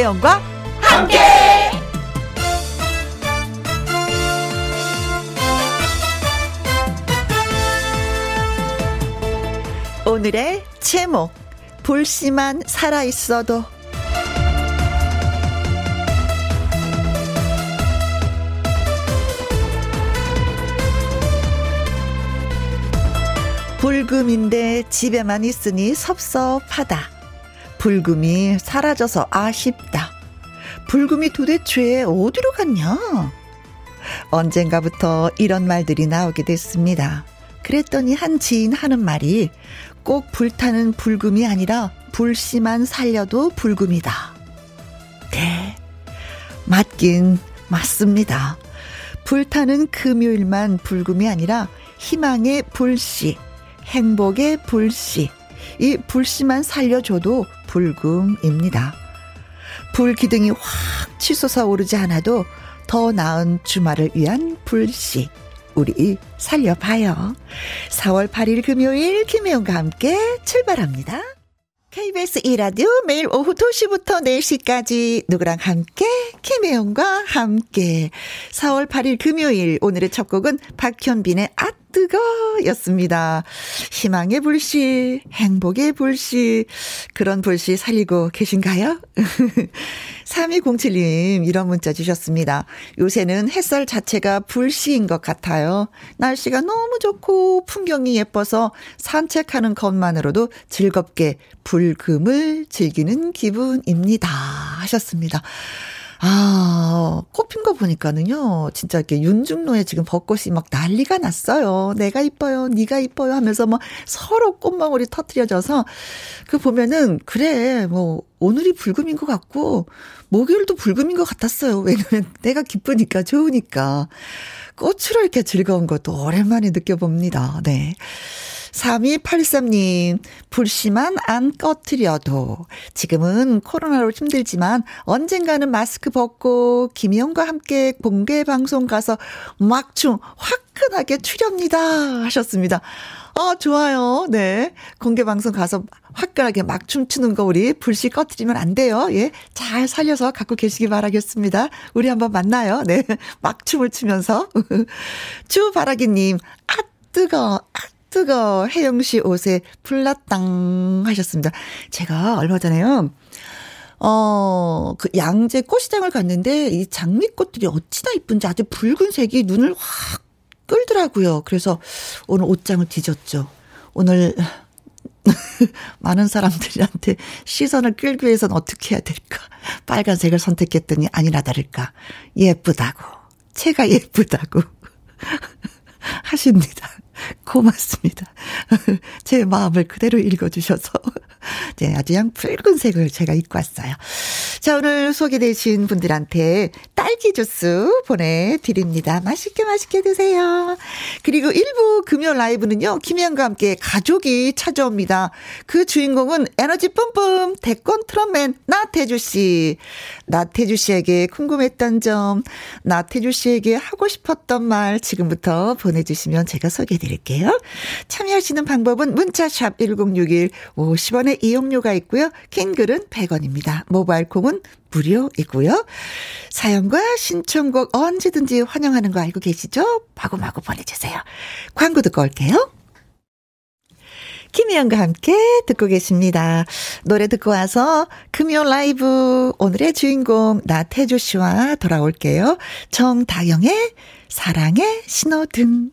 김혜영과 함께. 오늘의 제목 불씨만 살아 있어도 불금인데 집에만 있으니 섭섭하다. 불금이 사라져서 아쉽다. 불금이 도대체 어디로 갔냐? 언젠가부터 이런 말들이 나오게 됐습니다. 그랬더니 한 지인 하는 말이 꼭 불타는 불금이 아니라 불씨만 살려도 불금이다. 네. 맞긴 맞습니다. 불타는 금요일만 불금이 아니라 희망의 불씨. 행복의 불씨. 이 불씨만 살려줘도 불금입니다. 불기둥이 확 치솟아 오르지 않아도 더 나은 주말을 위한 불씨. 우리 살려봐요. 4월 8일 금요일 김혜영과 함께 출발합니다. KBS 2라디오 매일 오후 2시부터 4시까지 누구랑 함께 김혜영과 함께 4월 8일 금요일 오늘의 첫 곡은 박현빈의 아 뜨거 였습니다. 희망의 불씨, 행복의 불씨, 그런 불씨 살리고 계신가요? 3207님, 이런 문자 주셨습니다. 요새는 햇살 자체가 불씨인 것 같아요. 날씨가 너무 좋고 풍경이 예뻐서 산책하는 것만으로도 즐겁게 불금을 즐기는 기분입니다. 하셨습니다. 아, 꽃핀 거 보니까는요, 진짜 이렇게 윤중로에 지금 벚꽃이 막 난리가 났어요. 내가 이뻐요, 네가 이뻐요 하면서 뭐 서로 꽃망울이 터트려져서 그 보면은 그래, 뭐 오늘이 불금인 것 같고 목요일도 불금인 것 같았어요. 왜냐면 내가 기쁘니까 좋으니까 꽃으로 이렇게 즐거운 것도 오랜만에 느껴봅니다. 네. 3283님, 불씨만 안 꺼트려도 지금은 코로나로 힘들지만 언젠가는 마스크 벗고 김희영과 함께 공개 방송 가서 막춤 화끈하게 추렵니다. 하셨습니다. 어, 좋아요. 네. 공개 방송 가서 화끈하게 막 춤추는 거 우리 불씨 꺼트리면 안 돼요. 예. 잘 살려서 갖고 계시기 바라겠습니다. 우리 한번 만나요. 네. 막 춤을 추면서. 주바라기님, 아, 뜨거, 아, 뜨거 혜영 씨 옷에 풀났당 하셨습니다. 제가 얼마 전에요. 어, 그 양재 꽃시장을 갔는데 이 장미꽃들이 어찌나 이쁜지 아주 붉은색이 눈을 확 끌더라고요. 그래서 오늘 옷장을 뒤졌죠. 오늘 많은 사람들한테 시선을 끌기 위해서는 어떻게 해야 될까? 빨간색을 선택했더니 아니나 다를까. 예쁘다고. 채가 예쁘다고. 하십니다. 고맙습니다. 제 마음을 그대로 읽어주셔서. 네, 아주 양 붉은색을 제가 입고 왔어요. 자, 오늘 소개되신 분들한테 딸기 주스 보내드립니다. 맛있게 맛있게 드세요. 그리고 일부 금요 라이브는요, 김혜영과 함께 가족이 찾아옵니다. 그 주인공은 에너지 뿜뿜 대권 트롯맨 나태주 씨. 나태주 씨에게 궁금했던 점, 나태주 씨에게 하고 싶었던 말 지금부터 보내주시면 제가 소개해드릴게요. 참여하시는 방법은 문자샵 1061 50원의 이용료가 있고요. 킹글은 100원입니다. 모바일 콩은 무료이고요. 사연과 신청곡 언제든지 환영하는 거 알고 계시죠? 마구마구 보내주세요. 광고 듣고 올게요. 김희영과 함께 듣고 계십니다. 노래 듣고 와서 금요 라이브 오늘의 주인공 나태주 씨와 돌아올게요. 정다영의 사랑의 신호등.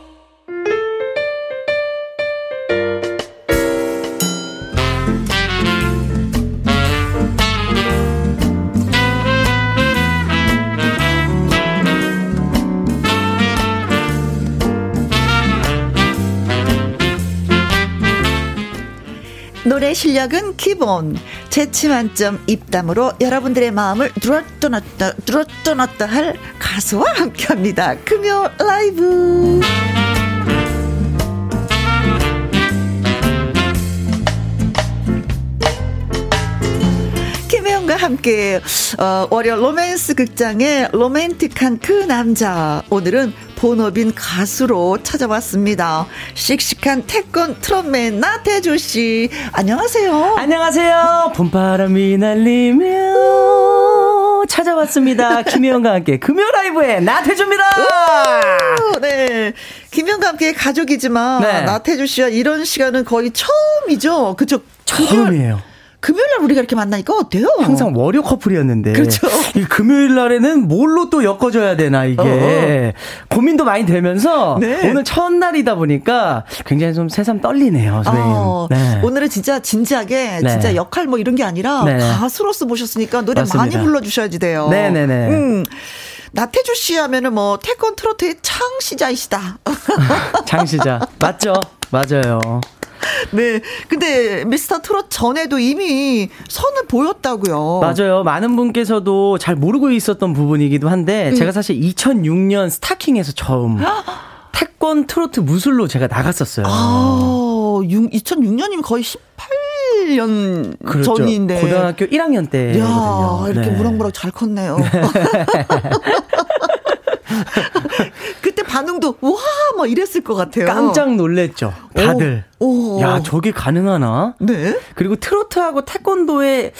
노래 실력은 기본, 재치 만점 입담으로 여러분들의 마음을 들었다 놨다, 들었다 놨다 할 가수와 함께 합니다. 금요 라이브. 김혜영과 함께 어, 월요 로맨스 극장의 로맨틱한 그 남자 오늘은 본업인 가수로 찾아왔습니다. 씩씩한 태권 트롯맨 나태주 씨 안녕하세요. 안녕하세요. 봄바람이 날리며 찾아왔습니다. 김혜영과 함께 금요 라이브에 나태주입니다. 네. 김혜영과 함께 가족이지만 네. 나태주 씨와 이런 시간은 거의 처음이죠. 그쵸? 처음이에요. 우리가 이렇게 만나니까 어때요? 항상 월요 커플이었는데. 그렇죠. 이 금요일 날에는 뭘로 또 엮어줘야 되나, 이게. 어어. 고민도 많이 되면서. 네. 오늘 첫날이다 보니까 굉장히 좀 새삼 떨리네요. 어, 네. 오늘은 진짜 진지하게, 네. 진짜 역할 뭐 이런 게 아니라 네. 가수로서 모셨으니까 노래 맞습니다. 많이 불러주셔야지 돼요. 네네네. 음. 나태주 씨 하면은 뭐 태권 트로트의 창시자이시다. 창시자. 맞죠? 맞아요. 네. 근데 미스터 트롯 전에도 이미 선을 보였다고요. 맞아요. 많은 분께서도 잘 모르고 있었던 부분이기도 한데 음. 제가 사실 2006년 스타킹에서 처음 태권 트로트 무술로 제가 나갔었어요. 아, 2006년이면 거의 18년 그렇죠. 전인데. 고등학교 1학년 때. 야, 이렇게 네. 무럭무럭 잘 컸네요. 반응도 와, 뭐 이랬을 것 같아요. 깜짝 놀랬죠. 다들. 오, 오. 야, 저게 가능하나? 네. 그리고 트로트하고 태권도의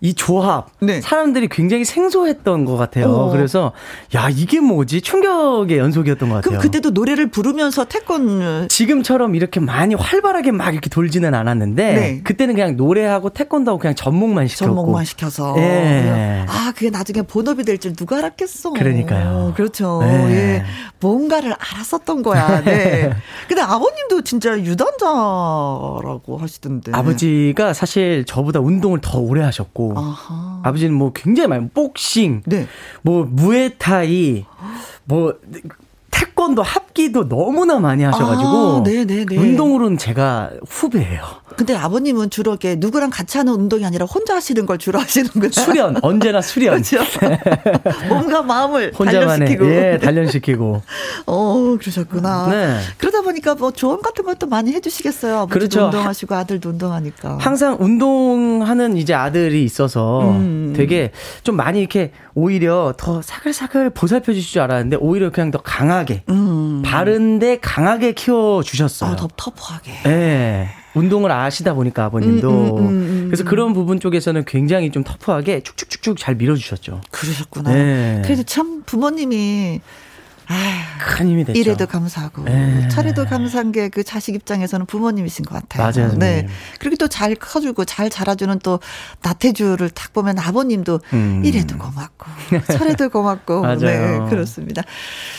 이 조합 네. 사람들이 굉장히 생소했던 것 같아요. 어. 그래서 야 이게 뭐지 충격의 연속이었던 것 같아요. 그럼 그때도 노래를 부르면서 태권 지금처럼 이렇게 많이 활발하게 막 이렇게 돌지는 않았는데 네. 그때는 그냥 노래하고 태권도하고 그냥 전목만 시켰고 전목만 시켜서 예. 아 그게 나중에 본업이 될 줄 누가 알았겠어. 그러니까요. 그렇죠. 네. 예. 뭔가 를 알았었던 거야. 네. 근데 아버님도 진짜 유단자라고 하시던데. 아버지가 사실 저보다 운동을 더 오래 하셨고 아하. 아버지는 뭐 굉장히 많이 복싱, 네. 뭐 무에타이, 뭐 태권도 합기도 너무나 많이 하셔가지고 아, 운동으로는 제가 후배예요. 근데 아버님은 주로 이렇게 누구랑 같이 하는 운동이 아니라 혼자 하시는 걸 주로 하시는 거예요. 수련 언제나 수련. 그렇죠. 몸과 마음을 단련시키고. 예, 단련시키고. 어 그러셨구나. 네. 그러다 보니까 뭐 조언 같은 것도 많이 해주시겠어요. 그렇죠. 운동하시고 아들도 운동하니까. 항상 운동하는 이제 아들이 있어서 음. 되게 좀 많이 이렇게 오히려 더 사글사글 보살펴 주실 줄 알았는데 오히려 그냥 더 강하게 음. 바른데 강하게 키워 주셨어요. 아, 더 터프하게. 예. 네. 운동을 아시다 보니까 아버님도 음, 음, 음, 음, 그래서 그런 부분 쪽에서는 굉장히 좀 터프하게 쭉쭉쭉쭉 잘 밀어주셨죠. 그러셨구나. 네. 그래도 참 부모님이 큰 힘이 됐죠. 이래도 감사하고 네. 차례도 감사한 게 그 자식 입장에서는 부모님이신 것 같아요. 맞아요. 네. 그리고 또 잘 커주고 잘 자라주는 또 나태주를 딱 보면 아버님도 음. 이래도 고맙고 차례도 고맙고 맞아요. 네 그렇습니다.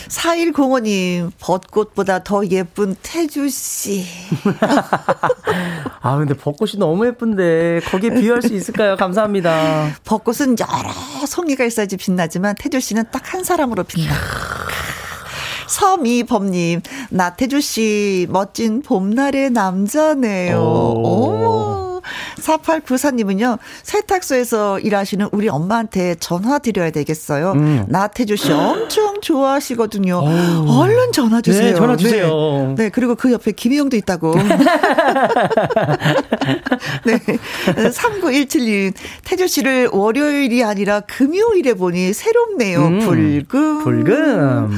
4105님 벚꽃보다 더 예쁜 태주 씨. 아 근데 벚꽃이 너무 예쁜데 거기에 비할 수 있을까요? 감사합니다. 벚꽃은 여러 송이가 있어야지 빛나지만 태주 씨는 딱 한 사람으로 빛나. 서미범님, 나태주 씨, 멋진 봄날의 남자네요. 어머. 4894님은요, 세탁소에서 일하시는 우리 엄마한테 전화 드려야 되겠어요. 음. 나태주 씨 엄청 좋아하시거든요. 오. 얼른 전화 주세요. 네, 전화 주세요. 네. 네, 그리고 그 옆에 김희영도 있다고. 네. 3917님, 태주 씨를 월요일이 아니라 금요일에 보니 새롭네요. 음. 불금. 불금.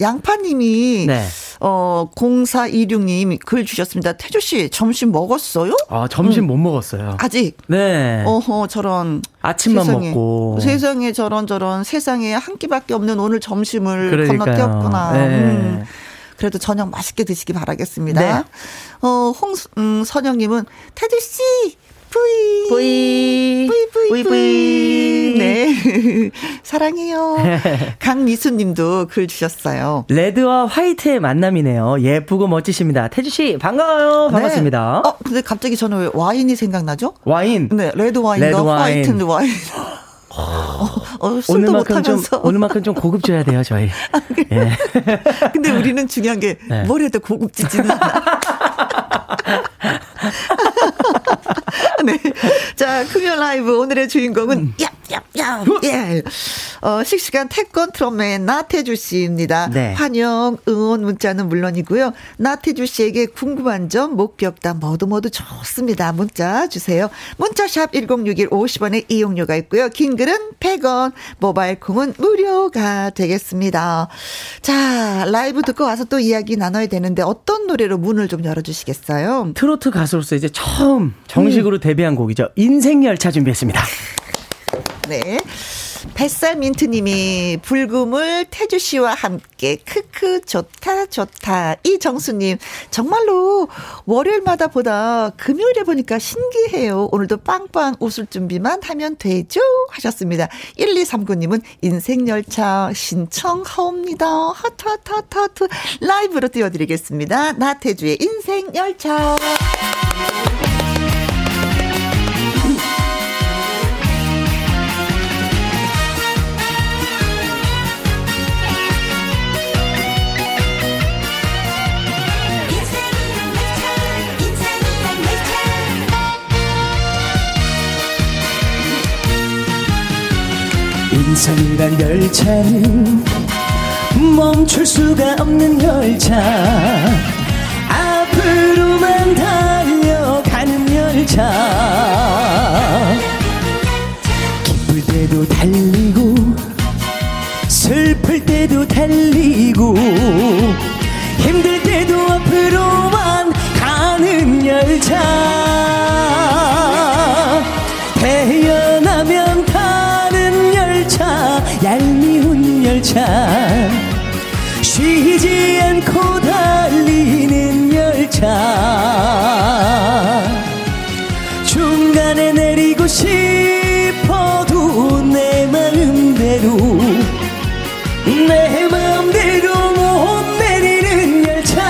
양파님이 네. 어 0426님 글 주셨습니다. 태주 씨 점심 먹었어요? 아 점심 음. 못 먹었어요. 아직. 네. 어허 저런 아침만 세상에, 먹고 세상에 저런 저런 세상에 한 끼밖에 없는 오늘 점심을 그러니까요. 건너뛰었구나. 네. 음. 그래도 저녁 맛있게 드시기 바라겠습니다. 네. 어, 홍, 음, 선영님은, 태주씨, 뿌이. 뿌이. 뿌이, 뿌이, 뿌이. 네. 사랑해요. 강미수 님도 글 주셨어요. 레드와 화이트의 만남이네요. 예쁘고 멋지십니다. 태주씨, 반가워요. 네. 반갑습니다. 네. 어, 근데 갑자기 저는 왜 와인이 생각나죠? 와인? 네, 레드 와인과 레드 와인. 화이트 와인. 어, 어, 오늘만큼 좀 오늘만큼 좀 고급져야 돼요 저희. 아, 예. 근데 우리는 중요한 게 네. 뭘 해도 고급지지는 않아. 네. 자, 금요 라이브 오늘의 주인공은 음. 야 얍얍. 예. 어, 씩씩한 태권 트롯맨 나태주 씨입니다. 네. 환영, 응원 문자는 물론이고요. 나태주 씨에게 궁금한 점, 목격담 모두 모두 좋습니다. 문자 주세요. 문자샵 1061 50원의 이용료가 있고요. 긴 글은 100원, 모바일 콩은 무료가 되겠습니다. 자, 라이브 듣고 와서 또 이야기 나눠야 되는데 어떤 노래로 문을 좀 열어 주시겠어요? 트로트 가수로서 이제 처음 정식으로 음. 데뷔한 곡이죠. 인생열차 준비했습니다. 네. 뱃살 민트님이 불금을 태주 씨와 함께 크크 좋다 좋다 이정수님 정말로 월요일마다 보다 금요일에 보니까 신기해요. 오늘도 빵빵 웃을 준비만 하면 되죠 하셨습니다. 1239님은 인생열차 신청하옵니다. 하트 하트 하트 하트 라이브로 띄워드리겠습니다. 나태주의 인생열차. 인생이란 열차는 멈출 수가 없는 열차. 앞으로만 달려가는 열차. 기쁠 때도 달리고 슬플 때도 달리고 힘들 때도 앞으로만 가는 열차. 태어 열차 쉬지 않고 달리는 열차 중간에 내리고 싶어도 내 마음대로 내 마음대로 못 내리는 열차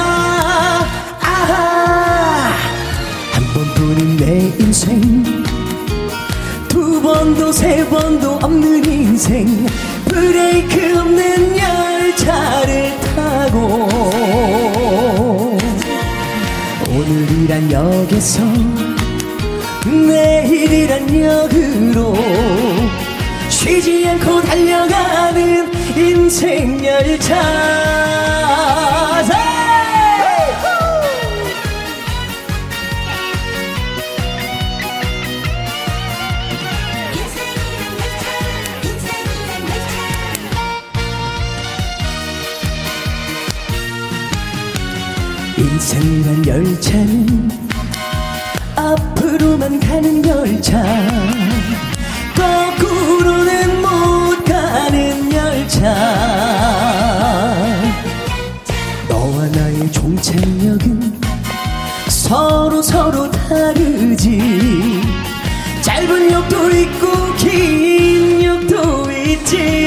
아하! 한 번뿐인 내 인생. 두 번도 세 번도 없는 인생. 브레이크 역에서 내일이란 역으로 쉬지 않고 달려가는 인생 열차 열차. 거꾸로는 못 가는 열차. 너와 나의 종착역은 서로 서로 다르지. 짧은 역도 있고 긴 역도 있지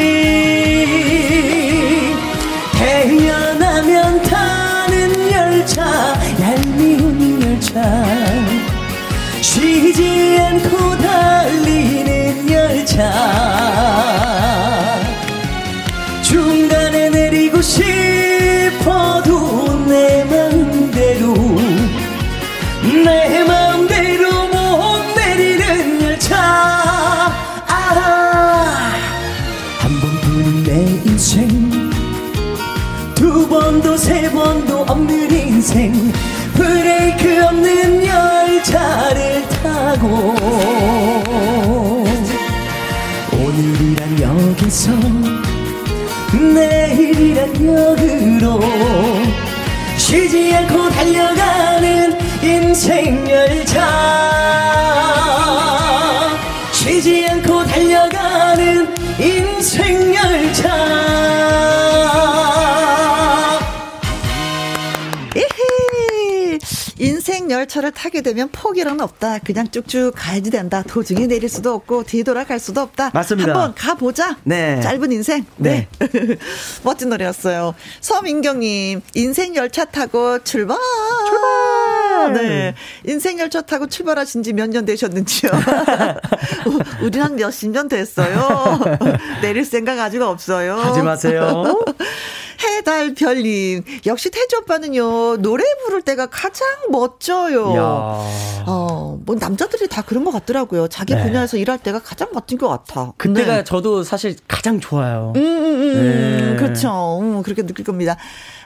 인생 열차 인생 열차를 타게 되면 포기란 없다. 그냥 쭉쭉 가야지 된다. 도중에 내릴 수도 없고 뒤돌아갈 수도 없다. 맞습니다. 한번 가보자. 네. 짧은 인생. 네. 네. 멋진 노래였어요. 서민경님 인생 열차 타고 출발. 출발. 네. 인생 열차 타고 출발하신 지 몇 년 되셨는지요? 우리 한 몇십 년 됐어요. 내릴 생각 아직 없어요. 하지 마세요. 해달별님, 역시 태주 오빠는요, 노래 부를 때가 가장 멋져요. 야. 어, 뭐뭐 남자들이 다 그런 것 같더라고요. 자기 네. 분야에서 일할 때가 가장 멋진 것 같아. 그때가 네. 저도 사실 가장 좋아요. 음, 음, 음. 네. 그렇죠. 음, 그렇게 느낄 겁니다.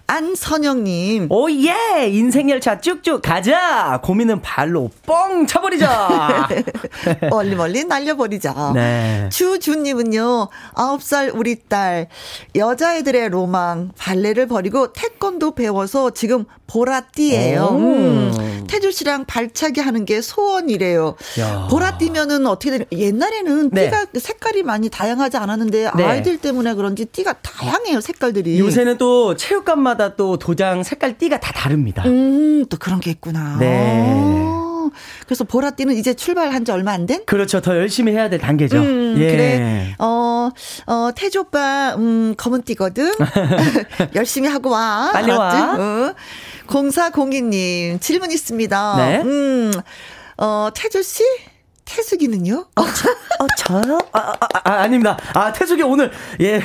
안선영님. 오, 예! 인생열차 쭉쭉 가자! 고민은 발로 뻥 쳐버리자! 멀리 멀리 날려버리자. 네. 주주님은요, 9살 우리 딸, 여자애들의 로망, 발레를 버리고 태권도 배워서 지금 보라띠예요. 음. 태주 씨랑 발차기 하는 게 소원이래요. 야. 보라띠면은 어떻게 되는, 옛날에는 네. 띠가 색깔이 많이 다양하지 않았는데, 네. 아이들 때문에 그런지 띠가 다양해요, 색깔들이. 요새는 또 체육관마다 마다 또 도장 색깔 띠가 다 다릅니다. 음, 또 그런 게 있구나. 네. 그래서 보라띠는 이제 출발한 지 얼마 안 된? 그렇죠. 더 열심히 해야 될 단계죠. 음, 예. 그래. 어, 어, 태조 오빠, 음, 검은 띠거든? 열심히 하고 와. 빨리 와. 어. 0402님, 질문 있습니다. 네. 음, 어, 태조 씨? 태숙이는요? 어, 저, 어 저요? 아, 아, 아, 아, 아닙니다. 아, 태숙이 오늘, 예.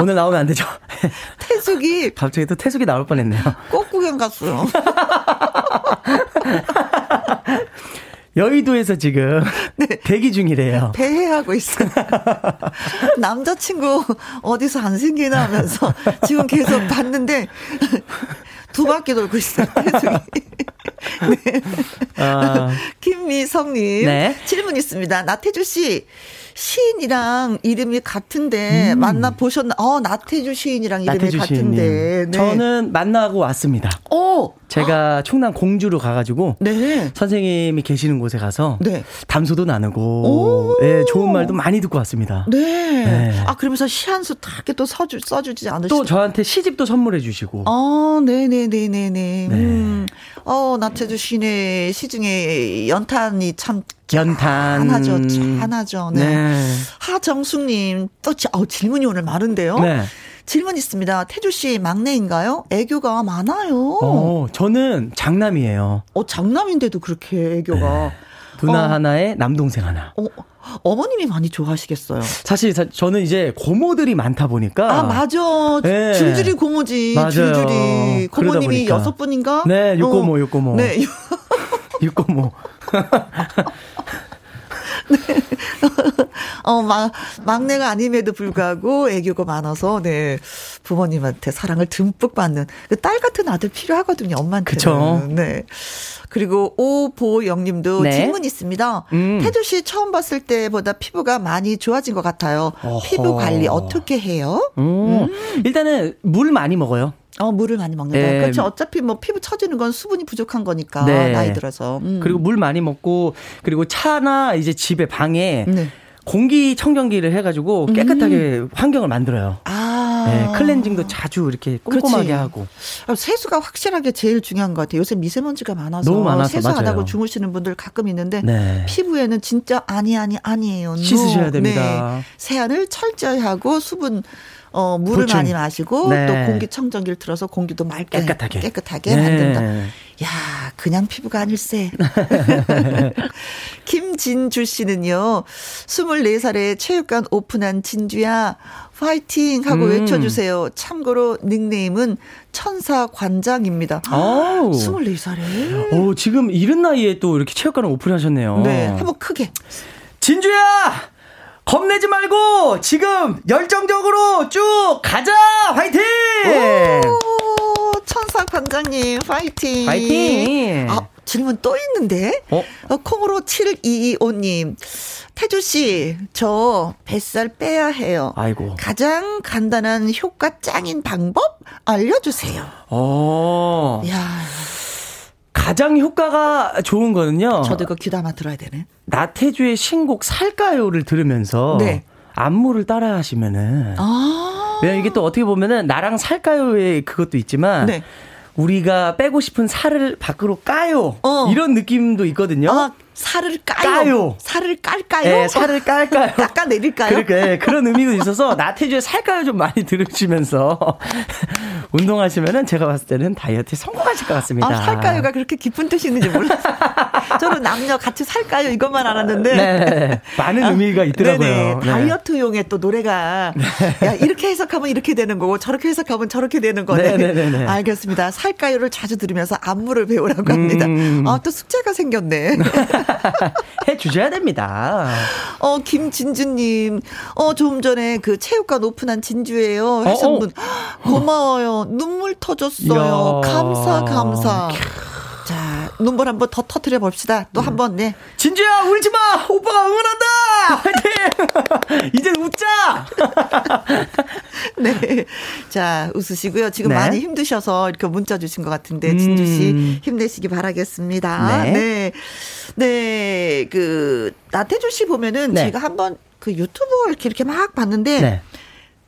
오늘 나오면 안 되죠. 태숙이. 갑자기 또 태숙이 나올 뻔 했네요. 꼭 구경 갔어요. 여의도에서 지금 네. 대기 중이래요. 배회하고 있어요. 남자친구 어디서 안 생기나 하면서 지금 계속 봤는데 두 바퀴 돌고 있어요. 네. 아. 김미성님. 네. 질문 있습니다. 나태주 씨. 시인이랑 이름이 같은데 음. 만나 보셨나? 어 나태주 시인이랑 이름이 나태주 같은데. 네. 저는 만나고 왔습니다. 오. 제가 충남 공주로 가가지고 네. 선생님이 계시는 곳에 가서 네. 담소도 나누고 네, 좋은 말도 많이 듣고 왔습니다. 네. 네. 아 그러면서 시한수다 이렇게 또 써주 써주지 않으시죠? 또 저한테 시집도 선물해 주시고. 아 네네네네네. 네. 음. 어 나태주 시인의 시 중에 연탄이 참 연탄 하죠, 하나죠. 네. 네. 하정숙님 또 어, 질문이 오늘 많은데요. 네. 질문 있습니다. 태주 씨 막내인가요? 애교가 많아요. 어, 저는 장남이에요. 어, 장남인데도 그렇게 애교가. 네. 누나 어. 하나에 남동생 하나. 어, 어머님이 많이 좋아하시겠어요. 사실 저는 이제 고모들이 많다 보니까. 아 맞아. 네. 줄줄이 고모지. 맞아요. 줄줄이 고모님이 여섯 분인가? 네, 육고모, 어. 육고모. 네, 육고모. 네. 어, 막, 막내가 아님에도 불구하고 애교가 많아서, 네. 부모님한테 사랑을 듬뿍 받는 그딸 같은 아들 필요하거든요, 엄마한테. 그쵸. 네. 그리고 오보영 님도 네. 질문 있습니다. 음. 태주 씨 처음 봤을 때보다 피부가 많이 좋아진 것 같아요. 어허. 피부 관리 어떻게 해요? 음. 음. 일단은 물 많이 먹어요. 어, 물을 많이 먹는다. 네. 그렇죠. 어차피 뭐 피부 처지는 건 수분이 부족한 거니까 네. 나이 들어서. 음. 그리고 물 많이 먹고 그리고 차나 이제 집에 방에 네. 공기 청정기를 해가지고 깨끗하게 음. 환경을 만들어요. 아. 네, 클렌징도 자주 이렇게 꼼꼼하게 그렇지. 하고. 아, 세수가 확실하게 제일 중요한 것 같아요. 요새 미세먼지가 많아서, 너무 많아서 세수 안 하고 주무시는 분들 가끔 있는데 네. 피부에는 진짜 아니 아니 아니에요. 씻으셔야 됩니다. 네. 세안을 철저히 하고 수분 어, 물을 보충. 많이 마시고 네. 또 공기청정기를 틀어서 공기도 맑게 깨끗하게, 깨끗하게 네. 만든다. 야, 그냥 피부가 아닐세. 김진주 씨는요, 24살에 체육관 오픈한 진주야, 파이팅! 하고 음. 외쳐주세요. 참고로 닉네임은 천사 관장입니다. 아우. 24살에. 오, 지금 이른 나이에 또 이렇게 체육관을 오픈하셨네요. 네, 한번 크게. 진주야! 겁내지 말고 지금 열정적으로 쭉 가자 화이팅! 오, 천사 관장님 파이팅! 파이팅! 아, 질문 또 있는데? 어? 어 콩으로 7225님. 태주씨, 저 뱃살 빼야 해요. 아이고. 가장 간단한 효과 짱인 방법 알려주세요. 어. 야 가장 효과가 좋은 거는요. 저도 이거 귀담아 들어야 되네. 나태주의 신곡 살까요를 들으면서 네. 안무를 따라 하시면은 아~ 왜냐 이게 또 어떻게 보면은 나랑 살까요의 그것도 있지만 네. 우리가 빼고 싶은 살을 밖으로 까요. 어. 이런 느낌도 있거든요. 아, 살을 까요. 까요. 살을 깔까요? 네, 살을 깔까요? 깎아내릴까요? 그러니까 네, 그런 의미도 있어서 나태주의 살까요 좀 많이 들으시면서 운동하시면은 제가 봤을 때는 다이어트에 성공하실 것 같습니다. 아, 살까요가 그렇게 깊은 뜻이 있는지 몰랐어요. 저는 남녀 같이 살까요? 이것만 알았는데. 네. 많은 의미가 있더라고요. 네네. 네. 다이어트용의 또 노래가 네. 야, 이렇게 해석하면 이렇게 되는 거고 저렇게 해석하면 저렇게 되는 거네. 네네네. 알겠습니다. 살까요를 자주 들으면서 안무를 배우라고 합니다. 음. 아, 또 숙제가 생겼네. 해 주셔야 됩니다. 어, 김진주님. 어, 조금 전에 그 체육관 오픈한 진주예요. 하신 어, 분. 고마워요. 눈물 터졌어요. 이야. 감사, 감사. 자, 눈물 한번 더 터트려 봅시다. 또 한 번, 네. 진주야, 울지 마! 오빠가 응원한다! 화이팅! 이제 웃자! 네. 자, 웃으시고요. 지금 네. 많이 힘드셔서 이렇게 문자 주신 것 같은데, 진주씨 음. 힘내시기 바라겠습니다. 네. 네. 네. 그, 나태주 씨 보면은 네. 제가 한번 그 유튜브 이렇게 이렇게 막 봤는데, 네.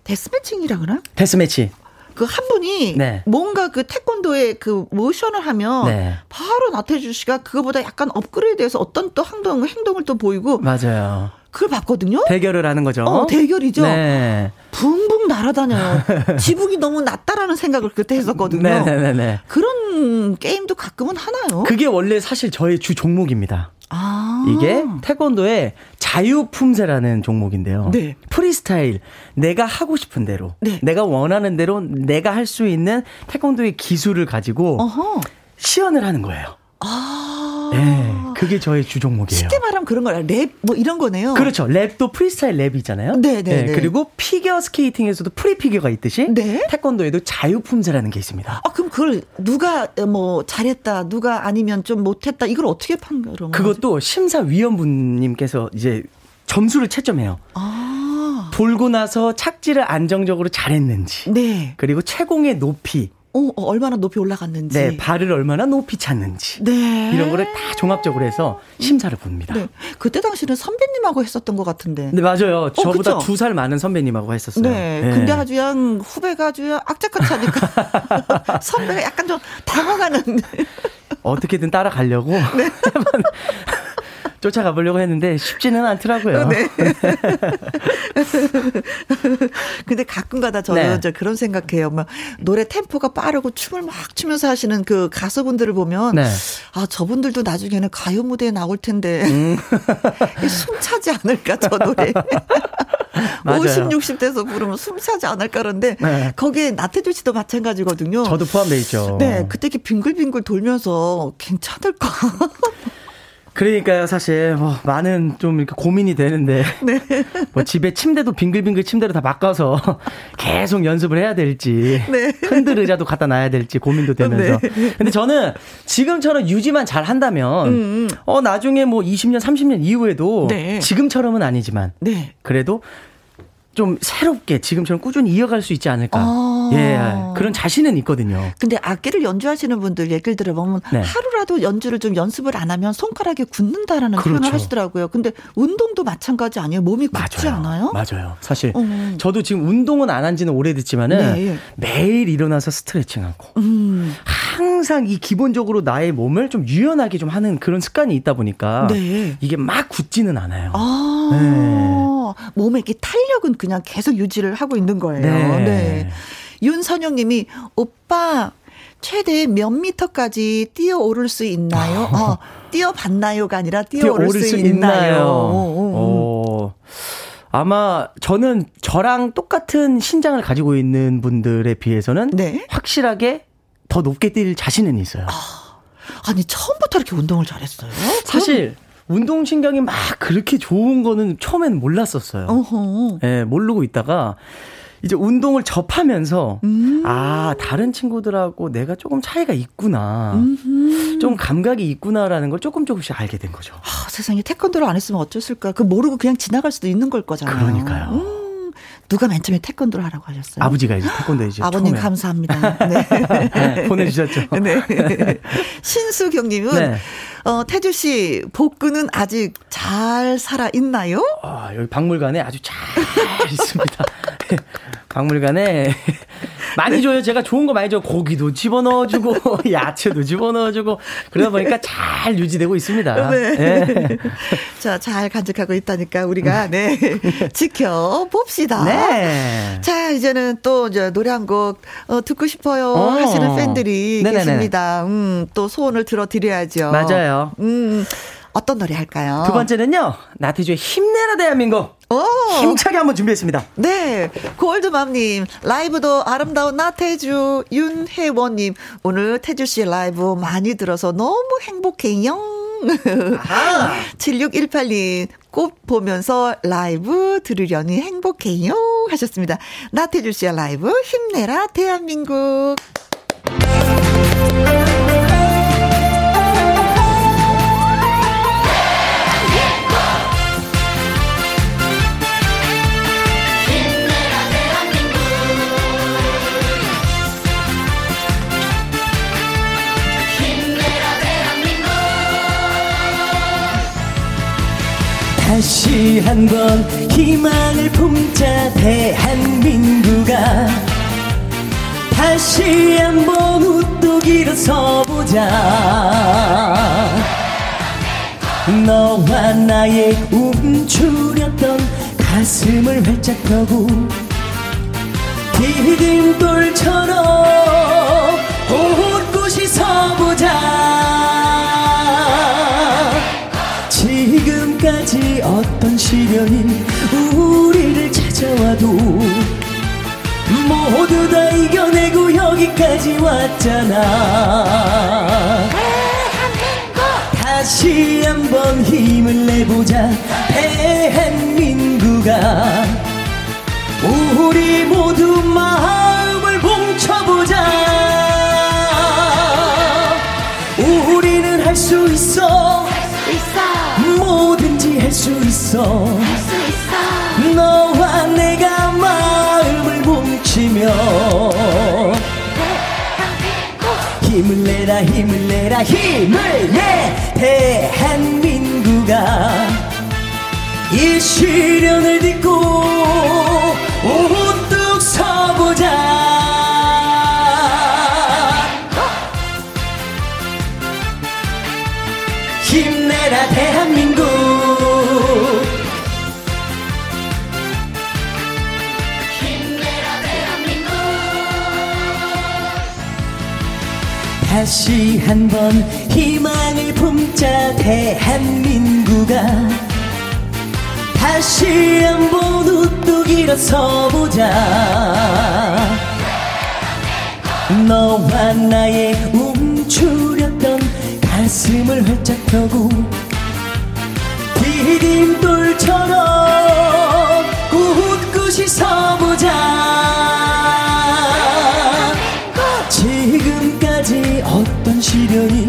데스매칭이라 그러나? 데스매치. 그한 분이 네. 뭔가 그 태권도의 그 모션을 하면 네. 바로 나태주 씨가 그거보다 약간 업그레이드해서 어떤 또 행동 행동을 또 보이고 맞아요. 그걸 봤거든요. 대결을 하는 거죠. 어, 대결이죠. 네. 붕붕 날아다녀요. 지붕이 너무 낮다라는 생각을 그때 했었거든요. 네네네. 네, 네. 그런 게임도 가끔은 하나요? 그게 원래 사실 저의 주 종목입니다. 아. 이게 태권도의 자유품새라는 종목인데요. 네. 프리스타일 내가 하고 싶은 대로 네. 내가 원하는 대로 내가 할 수 있는 태권도의 기술을 가지고 어허. 시연을 하는 거예요. 아. 네, 그게 저의 주 종목이에요. 쉽게 말하면 그런 거예요. 랩, 뭐 이런 거네요. 그렇죠. 랩도 프리스타일 랩이잖아요. 네네. 네, 네, 그리고 피겨 스케이팅에서도 프리 피겨가 있듯이 네? 태권도에도 자유품새라는 게 있습니다. 아, 그럼 그걸 누가 뭐 잘했다, 누가 아니면 좀 못했다, 이걸 어떻게 판결을? 그것도 심사위원분님께서 이제 점수를 채점해요. 아. 돌고 나서 착지를 안정적으로 잘했는지. 네. 그리고 채공의 높이. 어, 어, 얼마나 높이 올라갔는지. 네, 발을 얼마나 높이 찼는지. 네. 이런 거를 다 종합적으로 해서 심사를 봅니다. 네. 그때 당시는 선배님하고 했었던 것 같은데. 네, 맞아요. 어, 저보다 두 살 많은 선배님하고 했었어요. 네. 네. 근데 아주 양 후배가 아주 악착같이 하니까 선배가 약간 좀 당황하는. 어떻게든 따라가려고. 네. 쫓아가 보려고 했는데 쉽지는 않더라고요. 네. 근데 가끔가다 저는 네. 그런 생각해요. 막 노래 템포가 빠르고 춤을 막 추면서 하시는 그 가수분들을 보면 네. 아 저분들도 나중에는 가요 무대에 나올 텐데 음. 숨 차지 않을까 저 노래. 50, 60대에서 부르면 숨 차지 않을까 그런데 네. 거기에 나태주 씨도 마찬가지거든요. 저도 포함돼 있죠. 네, 그때 이렇게 빙글빙글 돌면서 괜찮을까? 그러니까요, 사실 뭐 많은 좀 이렇게 고민이 되는데 네. 뭐 집에 침대도 빙글빙글 침대로 다 바꿔서 계속 연습을 해야 될지 네. 흔들 의자도 갖다 놔야 될지 고민도 되면서. 네. 근데 저는 지금처럼 유지만 잘 한다면 음, 음. 어 나중에 뭐 20년, 30년 이후에도 네. 지금처럼은 아니지만 네. 그래도 좀 새롭게 지금처럼 꾸준히 이어갈 수 있지 않을까. 아. 예, 그런 자신은 있거든요. 근데 악기를 연주하시는 분들 얘기를 들어보면 네. 하루라도 연주를 좀 연습을 안 하면 손가락이 굳는다라는 그렇죠. 표현을 하시더라고요. 근데 운동도 마찬가지 아니에요? 몸이 굳지 맞아요. 않아요? 맞아요. 사실 어. 저도 지금 운동은 안 한 지는 오래됐지만은 네. 매일 일어나서 스트레칭하고 음. 항상 이 기본적으로 나의 몸을 좀 유연하게 좀 하는 그런 습관이 있다 보니까 네. 이게 막 굳지는 않아요. 아. 네. 몸에 이렇게 탄력은 그냥 계속 유지를 하고 있는 거예요. 네. 네. 윤선영 님이 오빠 최대 몇 미터까지 뛰어오를 수 있나요? 어, 뛰어봤나요가 아니라 뛰어오를, 뛰어오를 수, 수, 있나요? 있나요? 오, 아마 저는 저랑 똑같은 신장을 가지고 있는 분들에 비해서는 네? 확실하게 더 높게 뛸 자신은 있어요. 아, 아니 처음부터 이렇게 운동을 잘했어요? 사실 운동 신경이 막 그렇게 좋은 거는 처음에는 몰랐었어요. 어허. 예, 모르고 있다가 이제 운동을 접하면서 음. 아 다른 친구들하고 내가 조금 차이가 있구나 음흠. 좀 감각이 있구나라는 걸 조금 조금씩 알게 된 거죠. 아, 세상에 태권도를 안 했으면 어쩔까? 그 모르고 그냥 지나갈 수도 있는 걸 거잖아요. 그러니까요. 음. 누가 맨 처음에 태권도를 하라고 하셨어요? 아버지가 이제 태권도 이제 아버님 처음에. 감사합니다. 네. 네. 보내주셨죠. 네. 신수경님은 네. 어, 태주 씨 복근은 아직 잘 살아 있나요? 아 여기 박물관에 아주 잘 있습니다. 박물관에 많이 네. 줘요. 제가 좋은 거 많이 줘요. 고기도 집어넣어주고, 야채도 집어넣어주고, 그러다 보니까 잘 유지되고 있습니다. 네. 네. 자, 잘 간직하고 있다니까 우리가, 네, 지켜봅시다. 네. 자, 이제는 또 이제 노래 한곡 어, 듣고 싶어요 어. 하시는 팬들이 네네네. 계십니다. 음, 또 소원을 들어드려야죠. 맞아요. 음. 어떤 노래 할까요? 두 번째는요, 나태주의 힘내라 대한민국. 오. 힘차게 한번 준비했습니다. 네. 골드맘님, 라이브도 아름다운 나태주, 윤혜원님, 오늘 태주 씨 라이브 많이 들어서 너무 행복해요. 7618님, 꽃 보면서 라이브 들으려니 행복해요. 하셨습니다. 나태주 씨의 라이브, 힘내라, 대한민국. 다시 한번 희망을 품자 대한민국아. 다시 한번 우뚝 일어서보자. 너와 나의 움츠렸던 가슴을 활짝 펴고 디딤돌처럼 곳곳이 서보자 지금까지 어떤 시련이 우리를 찾아와도 모두 다 이겨내고 여기까지 왔잖아. 다시 한번 힘을 내보자 대한민국아. 우리 모두 마음을 뭉쳐보자. 우리는 할 수 있어 있어. 너와 내가 마음을 뭉치며 힘을 내라 힘을 내라 힘을 내. 대한민국아 이 시련을 딛고 우뚝 서보자 다시 한번 희망을 품자 대한민국아 다시 한번 우뚝 일어서보자. 너와 나의 움츠렸던 가슴을 활짝 펴고 디딤돌처럼 꿋꿋이 서보자 시련이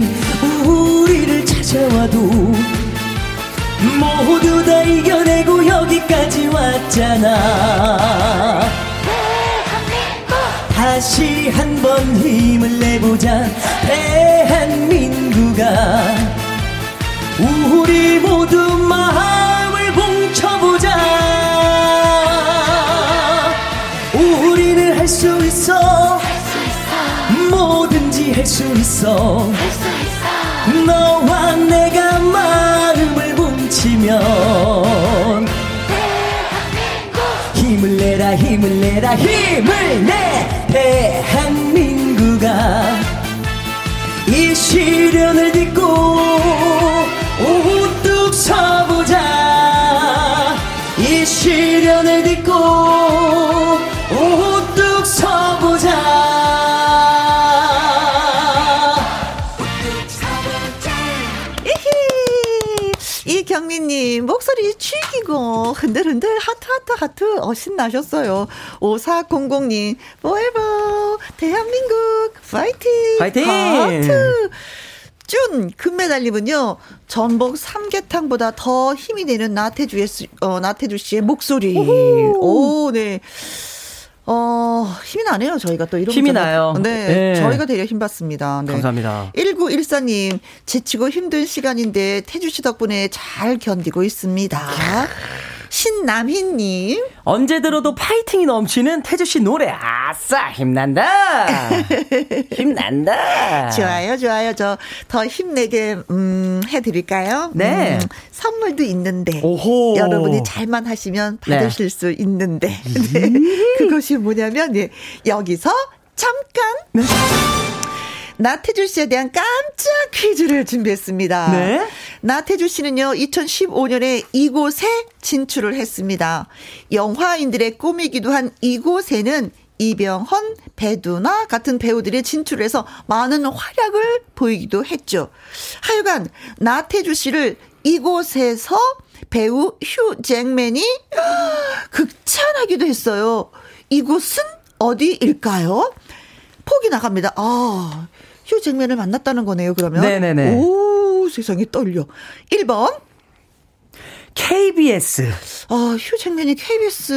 우리를 찾아와도 모두 다 이겨내고 여기까지 왔잖아. 다시 한 번 힘을 내보자 대한민국아. 우리 모두 마 할 수 있어. 너와 내가 마음을 뭉치면 힘을 내라 힘을 내라 힘을 내. 대한민국아 이 시련을 딛고 이경민님, 목소리 죽이고, 흔들흔들, 하트, 하트, 하트, 어, 신나셨어요. 5400님, forever, 대한민국, 파이팅! 파이팅! 하트! 준, 금메달님은요, 전복 삼계탕보다 더 힘이 되는 나태주 의, 어, 나태주 씨의 목소리. 오호. 오, 네. 어, 힘이 나네요, 저희가 또 이런 힘이 나요. 네, 네. 저희가 되려 힘 받습니다. 네. 감사합니다. 1914님, 지치고 힘든 시간인데 태주 씨 덕분에 잘 견디고 있습니다. 신남희님. 언제 들어도 파이팅이 넘치는 태주씨 노래. 아싸, 힘난다. 힘난다. 좋아요, 좋아요. 저 더 힘내게, 음, 해드릴까요? 네. 음, 선물도 있는데. 오호. 여러분이 잘만 하시면 받으실 네. 수 있는데. 네. 그것이 뭐냐면, 예, 여기서 잠깐. 네. 나태주 씨에 대한 깜짝 퀴즈를 준비했습니다. 네. 나태주 씨는요, 2015년에 이곳에 진출을 했습니다. 영화인들의 꿈이기도 한 이곳에는 이병헌, 배두나 같은 배우들이 진출해서 많은 활약을 보이기도 했죠. 하여간 나태주 씨를 이곳에서 배우 휴 잭맨이 극찬하기도 했어요. 이곳은 어디일까요? 폭이 나갑니다. 아, 휴 잭맨을 만났다는 거네요, 그러면. 네네네. 오, 세상에 떨려. 1번. KBS. 아, 휴 잭맨이 KBS에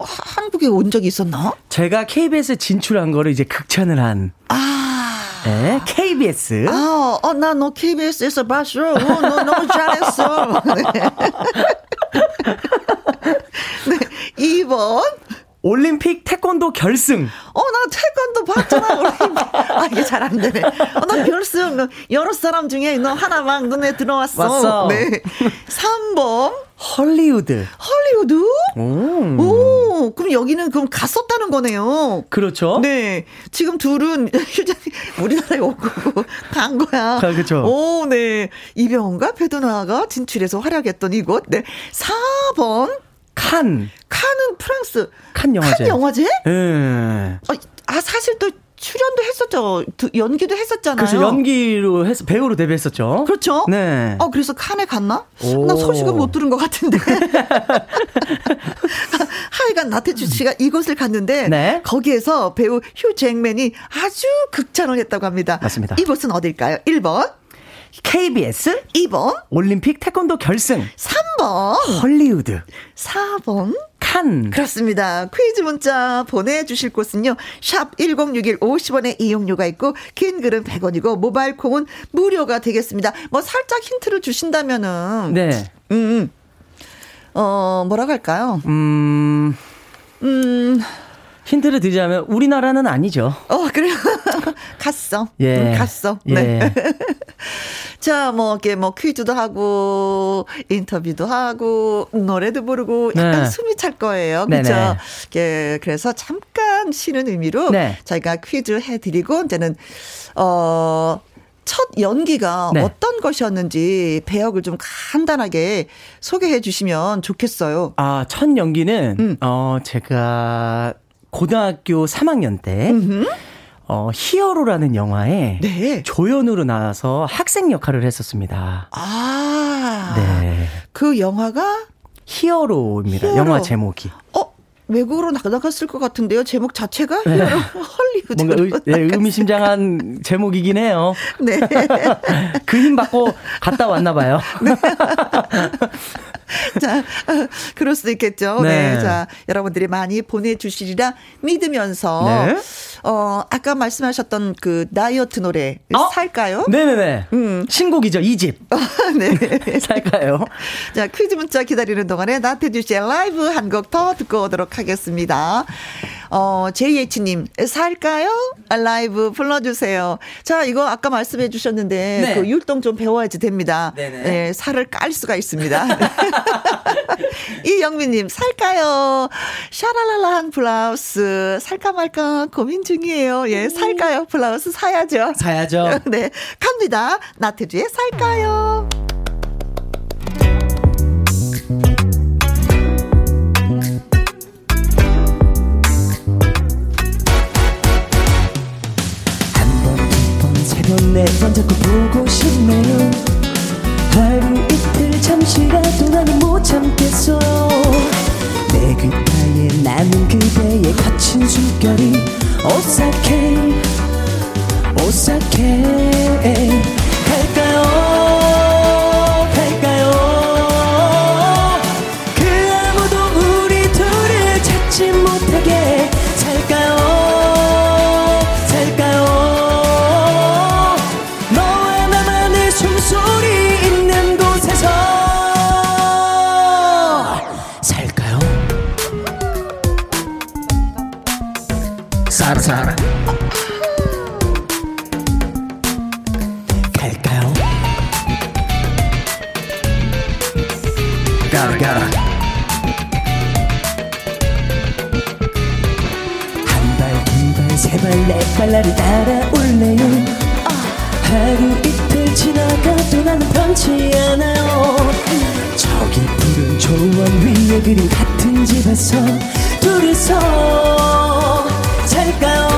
한국에 온 적이 있었나? 제가 KBS 진출한 거를 이제 극찬을 한. 아. 네, KBS. 아, 어, 나 너 KBS에서 봤어. 어, 너 너무 잘했어. 네. 네. 2번. 올림픽 태권도 결승. 어, 나 태권도 봤잖아, 올림픽. 아, 이게 잘 안 되네. 어, 나 결승. 여러 사람 중에 너 하나만 눈에 들어왔어. 왔어. 네. 3번. 헐리우드. 헐리우드? 오. 오. 그럼 여기는 그럼 갔었다는 거네요. 그렇죠. 네. 지금 둘은 휴장 우리나라에 오고 간 거야. 아, 그렇죠. 오, 네. 이병헌과 페도나가 진출해서 활약했던 이곳. 네. 4번. 칸. 칸은 프랑스. 칸 영화제. 칸 영화제? 네. 아, 사실 또 출연도 했었죠. 연기도 했었잖아요. 그래서 연기로 해서 배우로 데뷔했었죠. 그렇죠. 네. 어 그래서 칸에 갔나? 오. 나 소식은 못 들은 것 같은데. 하여간 나태주 씨가 이곳을 갔는데 네. 거기에서 배우 휴 잭맨이 아주 극찬을 했다고 합니다. 맞습니다. 이곳은 어딜까요? 1번. KBS 2번 올림픽 태권도 결승 3번 헐리우드 4번 칸 그렇습니다. 퀴즈 문자 보내주실 곳은요. 샵 1061 50원의 이용료가 있고 긴 글은 100원이고 모바일 콩은 무료가 되겠습니다. 뭐 살짝 힌트를 주신다면은 네. 음, 음. 어 뭐라고 할까요? 음. 음. 힌트를 드리자면 우리나라는 아니죠. 어 그래요. 갔어. 예. 응, 갔어. 예. 네. 자, 뭐, 이렇게 뭐 퀴즈도 하고, 인터뷰도 하고, 노래도 부르고, 약간 네. 숨이 찰 거예요. 그죠? 예, 그래서 잠깐 쉬는 의미로 네. 저희가 퀴즈 해드리고, 이제는, 어, 첫 연기가 네. 어떤 것이었는지 배역을 좀 간단하게 소개해 주시면 좋겠어요. 아, 첫 연기는, 음. 어, 제가 고등학교 3학년 때, 음흠. 어, 히어로라는 영화에 네. 조연으로 나와서 학생 역할을 했었습니다. 아. 네. 그 영화가 히어로입니다. 히어로. 영화 제목이. 어, 외국으로 나갔을 것 같은데요. 제목 자체가 네. 헐리우드. 뭔가 의, 네, 의미심장한 제목이긴 해요. 네. 그 힘 받고 갔다 왔나 봐요. 네. 자, 그럴 수도 있겠죠. 네. 네. 자, 여러분들이 많이 보내주시리라 믿으면서, 네. 어, 아까 말씀하셨던 그 다이어트 노래, 어? 살까요? 네네네. 음. 신곡이죠, 2집. 네. 살까요? 자, 퀴즈 문자 기다리는 동안에 나태주 씨의 라이브 한 곡 더 듣고 오도록 하겠습니다. 어, JH님, 살까요? 라이브 불러주세요. 자, 이거 아까 말씀해 주셨는데, 네. 그 율동 좀 배워야지 됩니다. 네네. 네, 살을 깔 수가 있습니다. 이영민님, 살까요? 샤랄랄라한 블라우스, 살까 말까 고민 중이에요. 예, 살까요? 블라우스 사야죠. 사야죠. 네, 갑니다. 나태주의 살까요? 내손 잡고 보고 싶네요. 하루 이틀 잠시라도 나는 못 참겠어. 내 귓가에 남은 그대의 거친 숨결이 오싹해 오싹해 발날이 따라올래요 아. 하루 이틀 지나가도 나는 변치 않아요 저기 푸른 조원 위에 그린 같은 집에서 둘이서 잘까요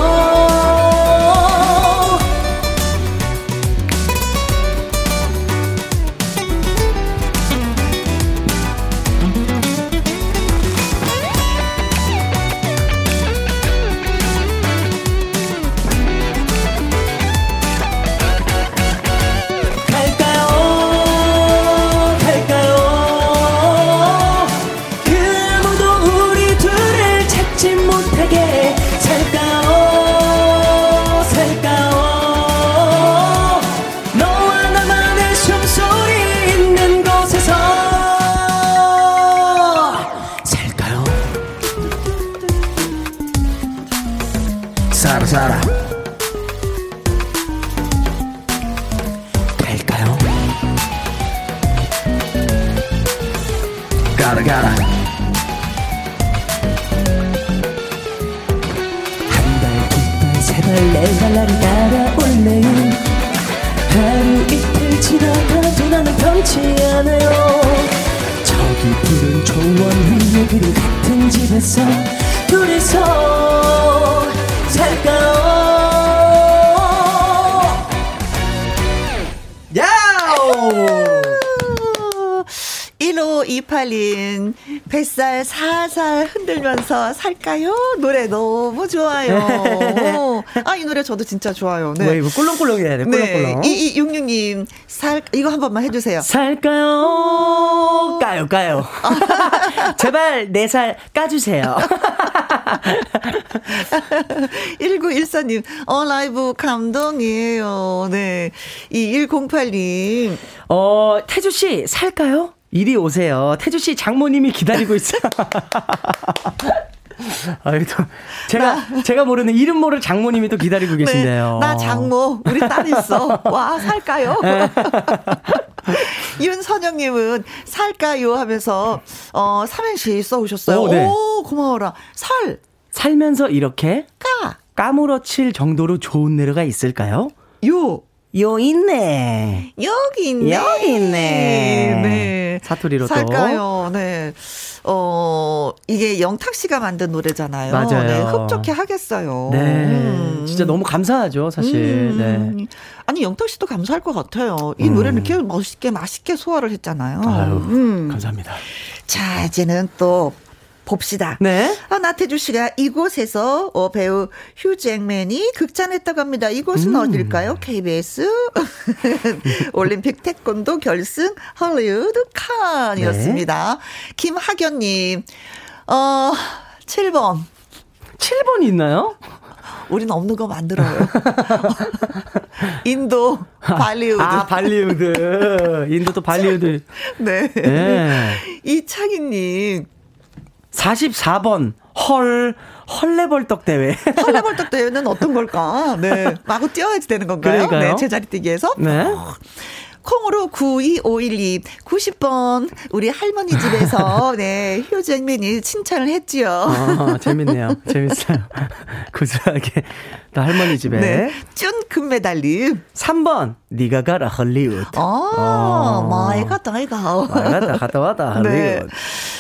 같 1528인 뱃살 살살 흔들면서 살까요? 노래 너무 좋아요. 아, 이 노래 저도 진짜 좋아요. 네. 왜 이거 꿀렁꿀렁 해야 돼, 꿀렁꿀렁. 네. 2266님, 살, 이거 한 번만 해주세요. 살까요? 까요, 까요. 제발 내 살 까주세요. 1914님, 어, 라이브 감동이에요. 네. 2108님. 어, 태주씨, 살까요? 이리 오세요. 태주 씨 장모님이 기다리고 있어요. 아유, 또, 제가, 나, 제가 모르는 이름 모를 장모님이 또 기다리고 네, 계신데요. 네, 나 장모, 우리 딸 있어. 와, 살까요? 네. 윤선영님은 살까요 하면서, 어, 삼행시 써오셨어요. 오, 네. 오, 고마워라. 살. 살면서 이렇게 까. 까무러칠 정도로 좋은 노래가 있을까요? 요. 요 있네. 여기 있네. 여기 있네. 네. 사투리로 살까요? 네. 어, 이게 영탁 씨가 만든 노래잖아요. 맞아요. 네, 흡족해 하겠어요. 네. 음. 진짜 너무 감사하죠, 사실. 음. 네. 아니, 영탁 씨도 감사할 것 같아요. 이 음. 노래를 이렇게 멋있게, 맛있게 소화를 했잖아요. 아유, 음. 감사합니다. 자, 이제는 또 봅시다. 네. 아, 나태주 씨가 이곳에서 어, 배우 휴 잭맨이 극찬했다고 합니다. 이곳은 음. 어딜까요? KBS 올림픽 태권도 결승 헐리우드 칸이었습니다. 네. 김학연님, 어, 7번. 7번이 있나요? 우리는 없는 거 만들어요. 인도 발리우드. 아, 발리우드. 인도 또 발리우드. 네. 네. 이창희 님, 44번 헐 헐레벌떡 대회. 헐레벌떡 대회는 어떤 걸까? 네. 마구 뛰어야지 되는 건가요? 그러니까요. 네. 제자리 뛰기에서. 네. 콩으로 92512 90번 우리 할머니 집에서 네 효정맨이 칭찬을 했지요. 아, 재밌네요. 재밌어요. 구수하게 또 할머니 집에. 네. 쭌 금메달님. 3번 네가 가라 헐리우드. 아, 어, 많이 갔다 이가. 많이 갔다 갔다 왔다 헐리우드. 네.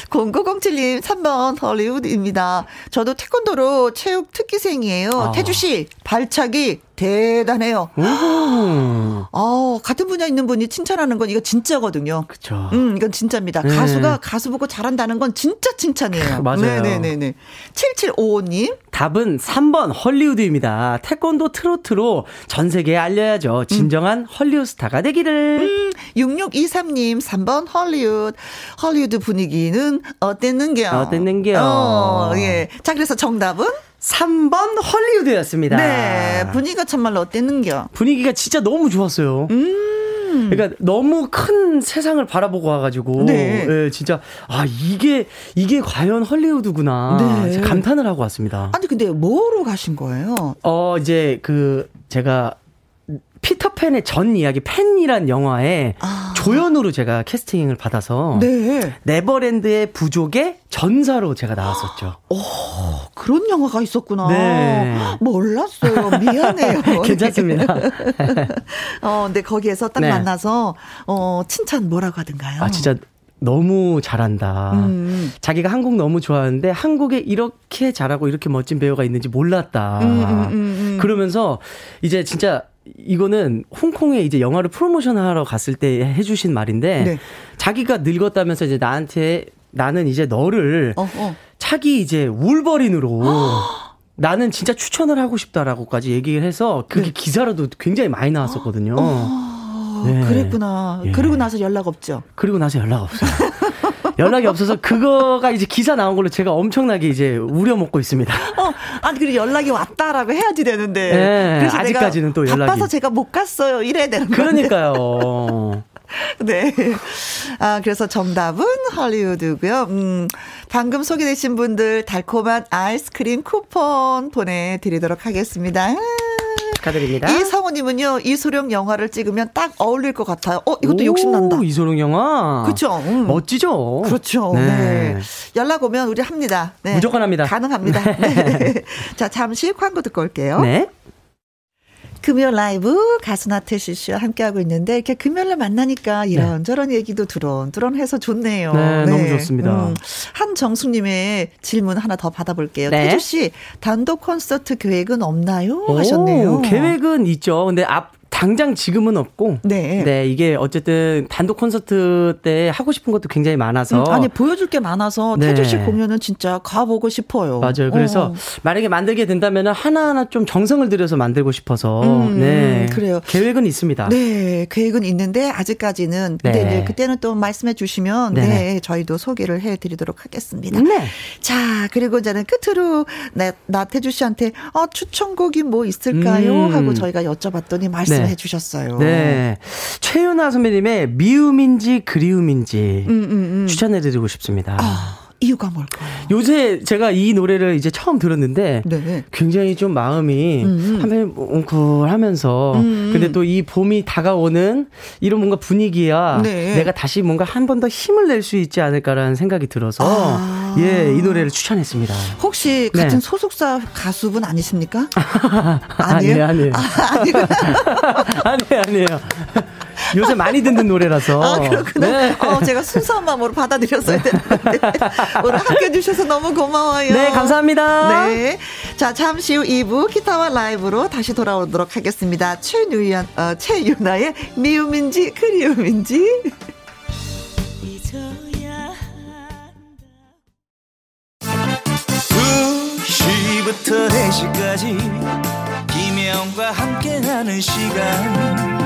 0907님 3번 헐리우드입니다. 저도 태권도로 체육 특기생이에요. 아. 태주 씨 발차기 대단해요. 아, 같은 분야 있는 분이 칭찬하는 건 이거 진짜거든요. 그렇죠. 음, 이건 진짜입니다. 네. 가수가 가수 보고 잘한다는 건 진짜 칭찬이에요. 맞아요. 네 네네. 7755님. 답은 3번 헐리우드입니다. 태권도 트로트로 전 세계에 알려야죠. 진정한 음. 헐리우드 스타가 되기를. 음, 6623님 3번 헐리우드. 헐리우드 분위기는 어땠는겨? 어땠는겨? 어, 예. 자, 그래서 정답은 3번 헐리우드였습니다. 네. 분위기가 참말로 어땠는겨? 분위기가 진짜 너무 좋았어요. 음. 그러니까 너무 큰 세상을 바라보고 와가지고, 네. 네 진짜 아 이게 이게 과연 헐리우드구나. 네. 감탄을 하고 왔습니다. 아니 근데 뭐로 가신 거예요? 어 이제 그 제가 피터팬의 전 이야기 팬이란 영화에 아. 조연으로 제가 캐스팅을 받아서 네. 네버랜드의 부족의 전사로 제가 나왔었죠. 오, 그런 영화가 있었구나. 네. 몰랐어요. 미안해요. 괜찮습니다. 어, 근데 거기에서 딱 네. 만나서 어, 칭찬 뭐라고 하던가요? 아, 진짜 너무 잘한다. 음. 자기가 한국 너무 좋아하는데 한국에 이렇게 잘하고 이렇게 멋진 배우가 있는지 몰랐다. 음, 음, 음, 음. 그러면서 이제 진짜 이거는 홍콩에 이제 영화를 프로모션 하러 갔을 때 해주신 말인데 네. 자기가 늙었다면서 이제 나한테 나는 이제 너를 어, 어. 차기 이제 울버린으로 나는 진짜 추천을 하고 싶다라고까지 얘기를 해서 그게 네. 기사로도 굉장히 많이 나왔었거든요. 어, 네. 그랬구나. 예. 그리고 나서 연락 없죠. 그리고 나서 연락 없어요. 연락이 없어서 그거가 이제 기사 나온 걸로 제가 엄청나게 이제 우려 먹고 있습니다. 어, 아니 그리고 연락이 왔다라고 해야지 되는데. 네, 그래서 아직까지는 또 연락이. 바빠서 제가 못 갔어요. 이래야 되는 거예요. 그러니까요. 네. 아, 그래서 정답은 할리우드고요. 음, 방금 소개되신 분들 달콤한 아이스크림 쿠폰 보내 드리도록 하겠습니다. 축하드립니다. 이성우님은요, 이소룡 영화를 찍으면 딱 어울릴 것 같아요. 어, 이것도 욕심난다. 이소룡 영화? 그렇죠. 음. 멋지죠? 그렇죠. 네. 네. 연락 오면 우리 합니다. 네. 무조건 합니다. 가능합니다. 네. 네. 자, 잠시 광고 듣고 올게요. 네. 금요 라이브 가수 나태시 씨와 함께하고 있는데 이렇게 금요일날 만나니까 이런저런 네. 얘기도 드론드론해서 좋네요. 네, 네. 너무 좋습니다. 음, 한정숙님의 질문 하나 더 받아볼게요. 네. 태주 씨 단독 콘서트 계획은 없나요? 하셨네요. 계획은 있죠. 근데 앞 당장 지금은 없고 네. 네 이게 어쨌든 단독 콘서트 때 하고 싶은 것도 굉장히 많아서 음, 아니 보여줄 게 많아서 네. 태주 씨 공연은 진짜 가보고 싶어요. 맞아요. 그래서 어. 만약에 만들게 된다면 하나하나 좀 정성을 들여서 만들고 싶어서 음, 네 그래요. 계획은 있습니다. 네 계획은 있는데 아직까지는 네. 근데 그때는 또 말씀해 주시면 네. 네 저희도 소개를 해드리도록 하겠습니다. 네. 자 그리고 이제는 끝으로 네, 나태주 씨한테 어, 추천곡이 뭐 있을까요? 음. 하고 저희가 여쭤봤더니 말씀. 네. 해주셨어요. 네. 최윤아 선배님의 미움인지 그리움인지 음, 음, 음. 추천해드리고 싶습니다. 아. 이유가 뭘까요? 요새 제가 이 노래를 이제 처음 들었는데 네. 굉장히 좀 마음이 음. 한편 웅클하면서 음. 근데 또 이 봄이 다가오는 이런 뭔가 분위기야 네. 내가 다시 뭔가 한 번 더 힘을 낼 수 있지 않을까라는 생각이 들어서 아. 예, 이 노래를 추천했습니다. 혹시 네. 같은 네. 소속사 가수분 아니십니까? 아니에요? 아니에요. 아, 니에요 아니에요, 아니에요. 요새 많이 듣는 노래라서. 아, 그렇구나. 네. 어, 제가 순수한 마음으로 받아들였어야 되는데. 오늘 함께 해주셔서 너무 고마워요. 네, 감사합니다. 네. 자, 잠시 후 2부 기타와 라이브로 다시 돌아오도록 하겠습니다. 최유연, 어, 최유나의 미움인지 그리움인지. 2시부터 4시까지 김혜영과 함께하는 시간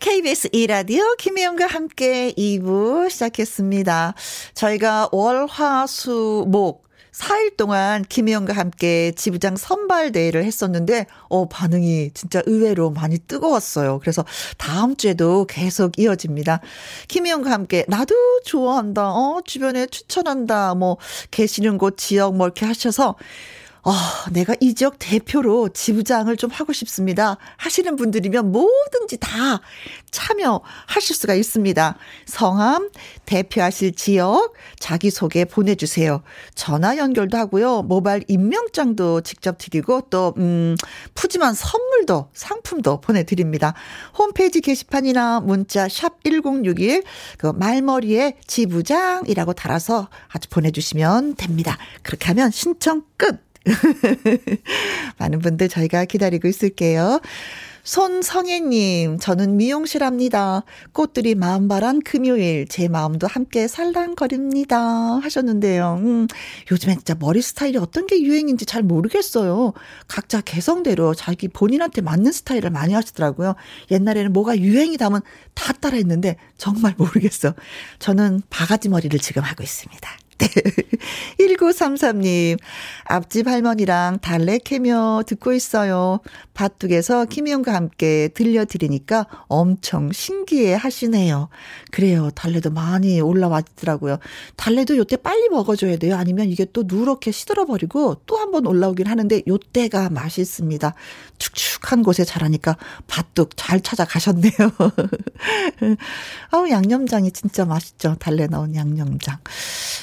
KBS 2라디오 김혜영과 함께 2부 시작했습니다. 저희가 월, 화, 수, 목 4일 동안 김혜영과 함께 지부장 선발대회를 했었는데, 어, 반응이 진짜 의외로 많이 뜨거웠어요. 그래서 다음 주에도 계속 이어집니다. 김혜영과 함께, 나도 좋아한다, 어, 주변에 추천한다, 뭐, 계시는 곳, 지역 뭐 이렇게 하셔서, 아, 내가 이 지역 대표로 지부장을 좀 하고 싶습니다. 하시는 분들이면 뭐든지 다 참여하실 수가 있습니다. 성함, 대표하실 지역, 자기소개 보내주세요. 전화 연결도 하고요. 모바일 임명장도 직접 드리고 또, 음, 푸짐한 선물도, 상품도 보내드립니다. 홈페이지 게시판이나 문자 샵 1061, 그 말머리에 지부장이라고 달아서 아주 보내주시면 됩니다. 그렇게 하면 신청 끝! 많은 분들 저희가 기다리고 있을게요. 손성애님, 저는 미용실 합니다. 꽃들이 마음바란 금요일, 제 마음도 함께 살랑거립니다. 하셨는데요. 음, 요즘엔 진짜 머리 스타일이 어떤 게 유행인지 잘 모르겠어요. 각자 개성대로 자기 본인한테 맞는 스타일을 많이 하시더라고요. 옛날에는 뭐가 유행이다면 다 따라 했는데 정말 모르겠어. 저는 바가지 머리를 지금 하고 있습니다. 때. 1933님, 앞집 할머니랑 달래 캐며 듣고 있어요. 밭둑에서 김희영과 함께 들려드리니까 엄청 신기해 하시네요. 그래요. 달래도 많이 올라왔더라고요. 달래도 요때 빨리 먹어줘야 돼요. 아니면 이게 또 누렇게 시들어버리고 또 한 번 올라오긴 하는데 요때가 맛있습니다. 축축한 곳에 자라니까 밭둑 잘 찾아가셨네요. 아우, 양념장이 진짜 맛있죠. 달래 넣은 양념장.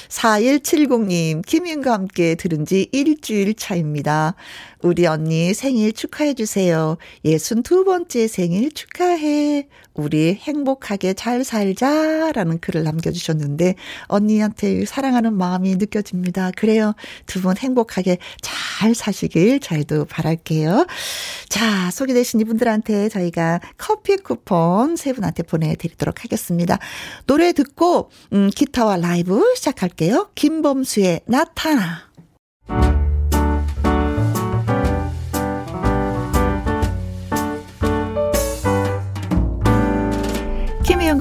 4170님, 김윤과 함께 들은 지 일주일 차입니다. 우리 언니 생일 축하해 주세요. 62번째 생일 축하해. 우리 행복하게 잘 살자. 라는 글을 남겨주셨는데, 언니한테 사랑하는 마음이 느껴집니다. 그래요. 두 분 행복하게 잘 사시길 저희도 바랄게요. 자, 소개되신 이분들한테 저희가 커피 쿠폰 세 분한테 보내드리도록 하겠습니다. 노래 듣고, 음, 기타와 라이브 시작할게요. 김범수의 나타나.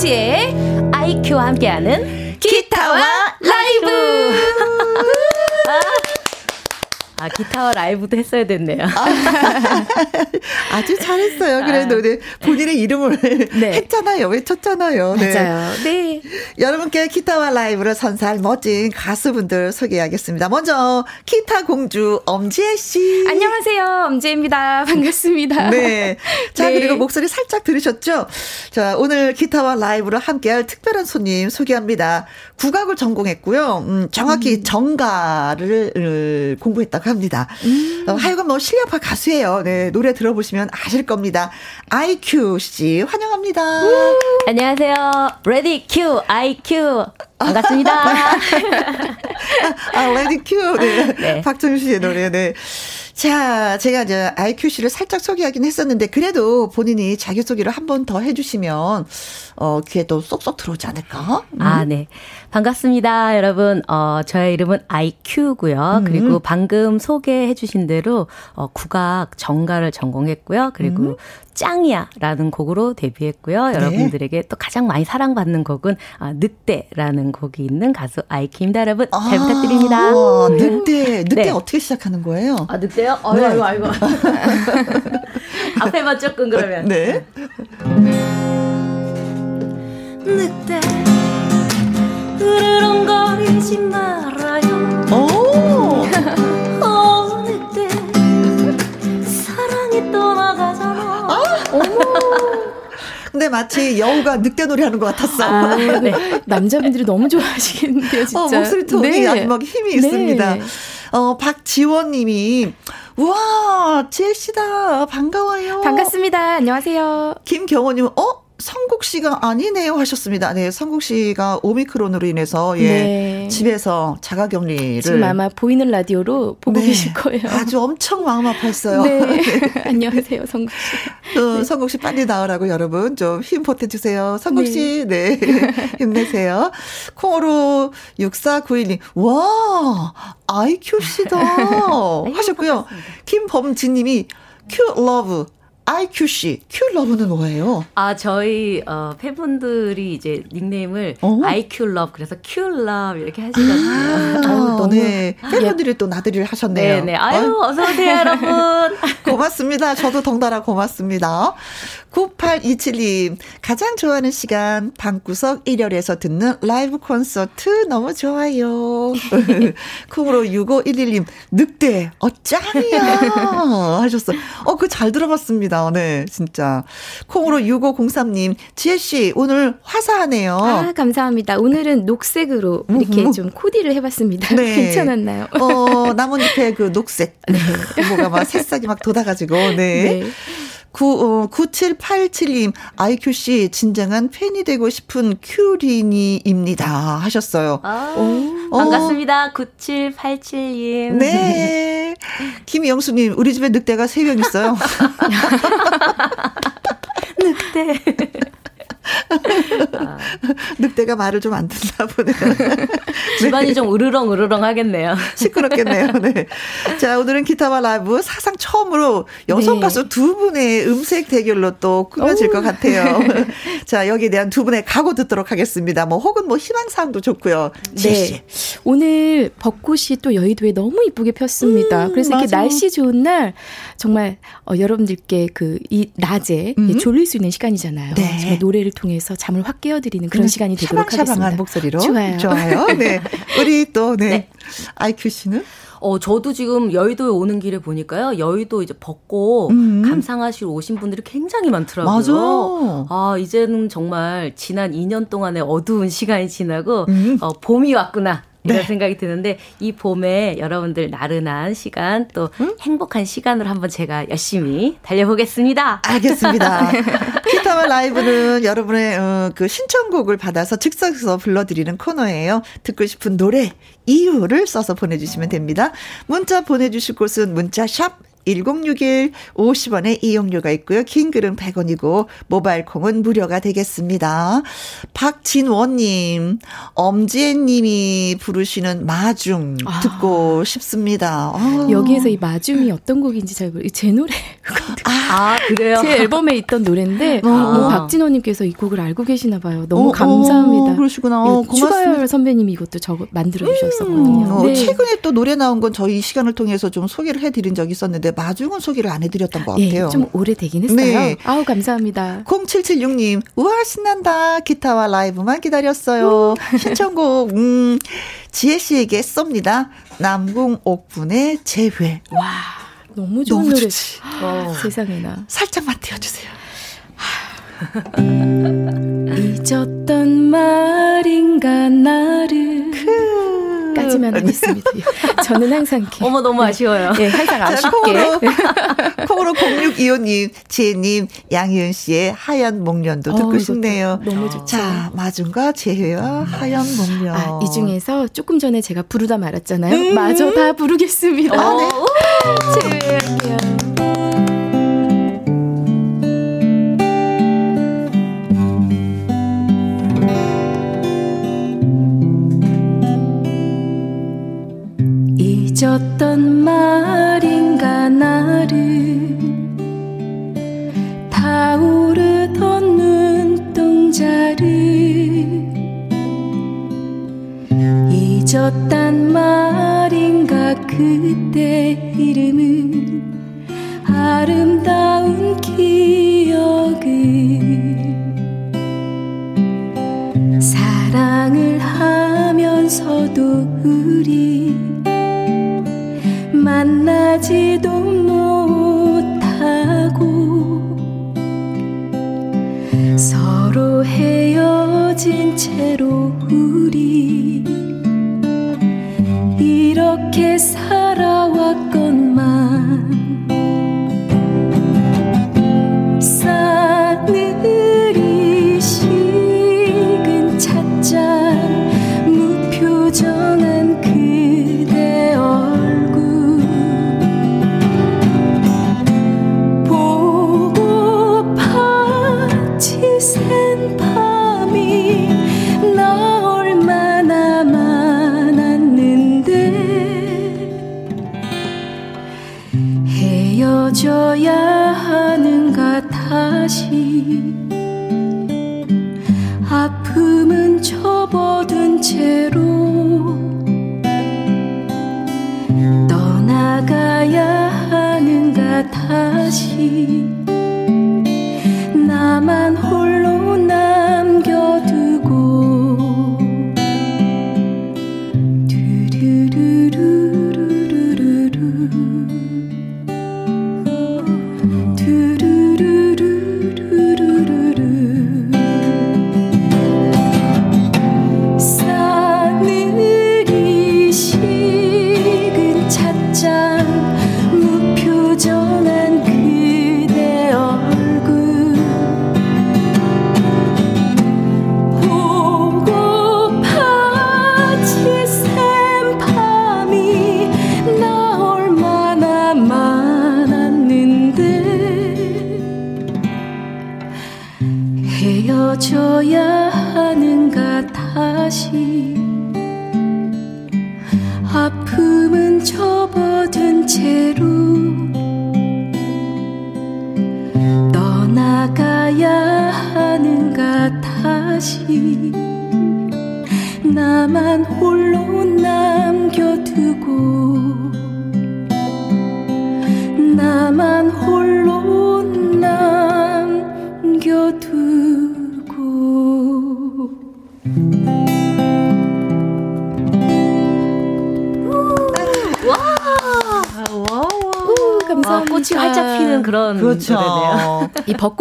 엄지의 아이큐와 함께하는 기타와 라이브. 아, 기타와 라이브도 했어야 됐네요. 아, 주 잘했어요. 그래도 아. 네. 본인의 이름을 네. 했잖아요. 외쳤잖아요. 네. 맞아요. 네. 여러분께 기타와 라이브를 선사할 멋진 가수분들 소개하겠습니다. 먼저 기타 공주 엄지혜 씨. 안녕하세요. 엄지혜입니다. 반갑습니다. 네. 자, 네. 그리고 목소리 살짝 들으셨죠? 자, 오늘 기타와 라이브로 함께할 특별한 손님 소개합니다. 국악을 전공했고요. 음, 정확히 음. 정가를 공부했다고 합니다. 음. 어, 하여간 뭐 실력파 가수예요. 네, 노래 들어보시면 아실 겁니다. IQ 씨 환영합니다. 안녕하세요. ready cue IQ 반갑습니다. 아, ready cue. 네. 네. 박정희 씨의 노래. 네. 자, 제가 이제 IQ 씨를 살짝 소개하긴 했었는데 그래도 본인이 자기소개를 한 번 더 해주시면 어 귀에 또 쏙쏙 들어오지 않을까? 음. 아, 네. 반갑습니다, 여러분. 어 저의 이름은 IQ고요. 음. 그리고 방금 소개해주신 대로 어 국악 정가를 전공했고요. 그리고 음. 짱이야 라는 곡으로 데뷔했고요. 네. 여러분들에게 또 가장 많이 사랑받는 곡은 아, 늑대라는 곡이 있는 가수 아이키입니다, 여러분. 잘 아, 부탁드립니다. 늑대, 늑대 네. 어떻게 시작하는 거예요? 아, 늑대요? 아이고, 네. 아이고, 아이고. 앞에만 조금 그러면. 네. 늑대, 으르렁거리지 말아요. 근데 마치 여우가 늑대 놀이 하는 것 같았어. 아, 네. 남자분들이 너무 좋아하시겠는데요, 진짜. 어, 목소리 톤이 네. 아주 막 힘이 네. 있습니다. 어, 박지원 님이, 우와, 지혜 씨다. 반가워요. 반갑습니다. 안녕하세요. 김경호 님, 어? 성국 씨가 아니네요 하셨습니다. 네, 성국 씨가 오미크론으로 인해서 예 네. 집에서 자가격리를 지금 아마 보이는 라디오로 보고 네. 계실 거예요. 아주 엄청 마음 아팠어요. 네. 네. 안녕하세요, 성국 씨. 어, 네. 성국 씨 빨리 나으라고 여러분 좀 힘 보태 주세요. 성국 네. 씨, 네 힘내세요. 콩으로 6491님, 와 IQ씨다 하셨고요. 김범진님이 큐 러브 IQ씨, 큐러브는 뭐예요? 아, 저희, 어, 팬분들이 이제 닉네임을 어? IQ러브, 그래서 큐러브 이렇게 하시거든요. 아, 너무, 네. 팬분들이 예. 또 나들이를 하셨네요. 네네. 아유, 어서 오세요, 여러분. 고맙습니다. 저도 덩달아 고맙습니다. 9827님, 가장 좋아하는 시간, 방구석 1열에서 듣는 라이브 콘서트 너무 좋아요. 콩으로 6511님, 늑대, 어, 짱이야. 하셨어요. 어, 그 잘 들어봤습니다. 네, 진짜. 콩으로 6503님, 지혜씨, 오늘 화사하네요. 아, 감사합니다. 오늘은 녹색으로 이렇게 음, 좀 코디를 해봤습니다. 네. 괜찮았나요? 어, 나뭇잎에 그 녹색. 네. 뭐가 막 새싹이 막 돋아가지고, 네. 네. 9, 어, 9787님, IQ씨, 진정한 팬이 되고 싶은 큐리니입니다. 하셨어요. 아, 오. 반갑습니다. 9787님. 네. 김영수님, 우리 집에 늑대가 3명 있어요. 늑대. 아. 늑대가 말을 좀 안 듣나 보네요. 집안이 네. 좀 으르렁 으르렁 하겠네요. 시끄럽겠네요. 네. 자, 오늘은 기타와 라이브 사상 처음으로 여성 네. 가수 두 분의 음색 대결로 또 꾸며질 오. 것 같아요. 자, 여기에 대한 두 분의 각오 듣도록 하겠습니다. 뭐 혹은 뭐 희망사항도 좋고요. 네. 오늘 벚꽃이 또 여의도에 너무 이쁘게 폈습니다. 음, 그래서 맞아. 이렇게 날씨 좋은 날 정말 어, 여러분들께 그 이 낮에 음. 졸릴 수 있는 시간이잖아요. 네. 정말 노래를 통해서 잠을 확 깨워드리는 그런 시간이 되도록 하겠습니다. 목소리로. 좋아요. 좋아요. 네. 우리 또, 네. 네. 아이큐 씨는? 어, 저도 지금 여의도에 오는 길에 보니까요. 여의도 이제 벚꽃 음. 감상하시러 오신 분들이 굉장히 많더라고요. 맞아. 아, 이제는 정말 지난 2년 동안의 어두운 시간이 지나고 음. 어, 봄이 왔구나. 이런 네. 생각이 드는데 이 봄에 여러분들 나른한 시간 또 음? 행복한 시간으로 한번 제가 열심히 달려보겠습니다. 알겠습니다. 기타와 라이브는 여러분의 어, 그 신청곡을 받아서 즉석에서 불러드리는 코너예요. 듣고 싶은 노래 이유를 써서 보내주시면 됩니다. 문자 보내주실 곳은 문자 샵 1061 50원의 이용료가 있고요. 긴 글은 100원이고 모바일 콩은 무료가 되겠습니다. 박진원 님, 엄지혜 님이 부르시는 마중 아. 듣고 아. 싶습니다. 아. 여기에서 이 마중이 어떤 곡인지 잘 모르. 제 노래. 아, 아, 그래요? 제 앨범에 있던 노래인데 아. 어, 박진원님께서 이 곡을 알고 계시나 봐요. 너무 어, 감사합니다. 어, 그러시구나. 어, 추가열 선배님이 이것도 저 만들어 주셨었거든요. 음, 네. 최근에 또 노래 나온 건 저희 시간을 통해서 좀 소개를 해드린 적이 있었는데 마중은 소개를 안 해드렸던 것 예, 같아요. 예, 좀 오래 되긴 했어요. 네. 아우 감사합니다. 0776님 우와 신난다 기타와 라이브만 기다렸어요. 음. 신청곡 음, 지혜 씨에게 쏩니다. 남궁옥분의 재회. 와 너무 좋은 너무 노래. 좋지. 어. 세상에나. 살짝만 띄워주세요. 잊었던 말인가 나를 그 까지만 하겠습니다. 저는 항상 이렇게. 어머, 너무 아쉬워요. 네, 항상 아쉽게. 콩으로, 콩으로 0625님, 지혜님, 양희은 씨의 하얀 목련도 듣고 어, 싶네요. 너무 좋죠. 자, 마중과 재혜와 하얀 목련. 아, 이 중에서 조금 전에 제가 부르다 말았잖아요. 음~ 마저 다 부르겠습니다. 아, 네. 잊었던 말인가 나를 타오르던 눈동자를 잊었단 말인가 그때 이름은 아름다운 기억을 사랑을 하면서도 우리 만나지도 못하고 서로 헤어진 채로 우리 이렇게 살아왔건만 나만 홀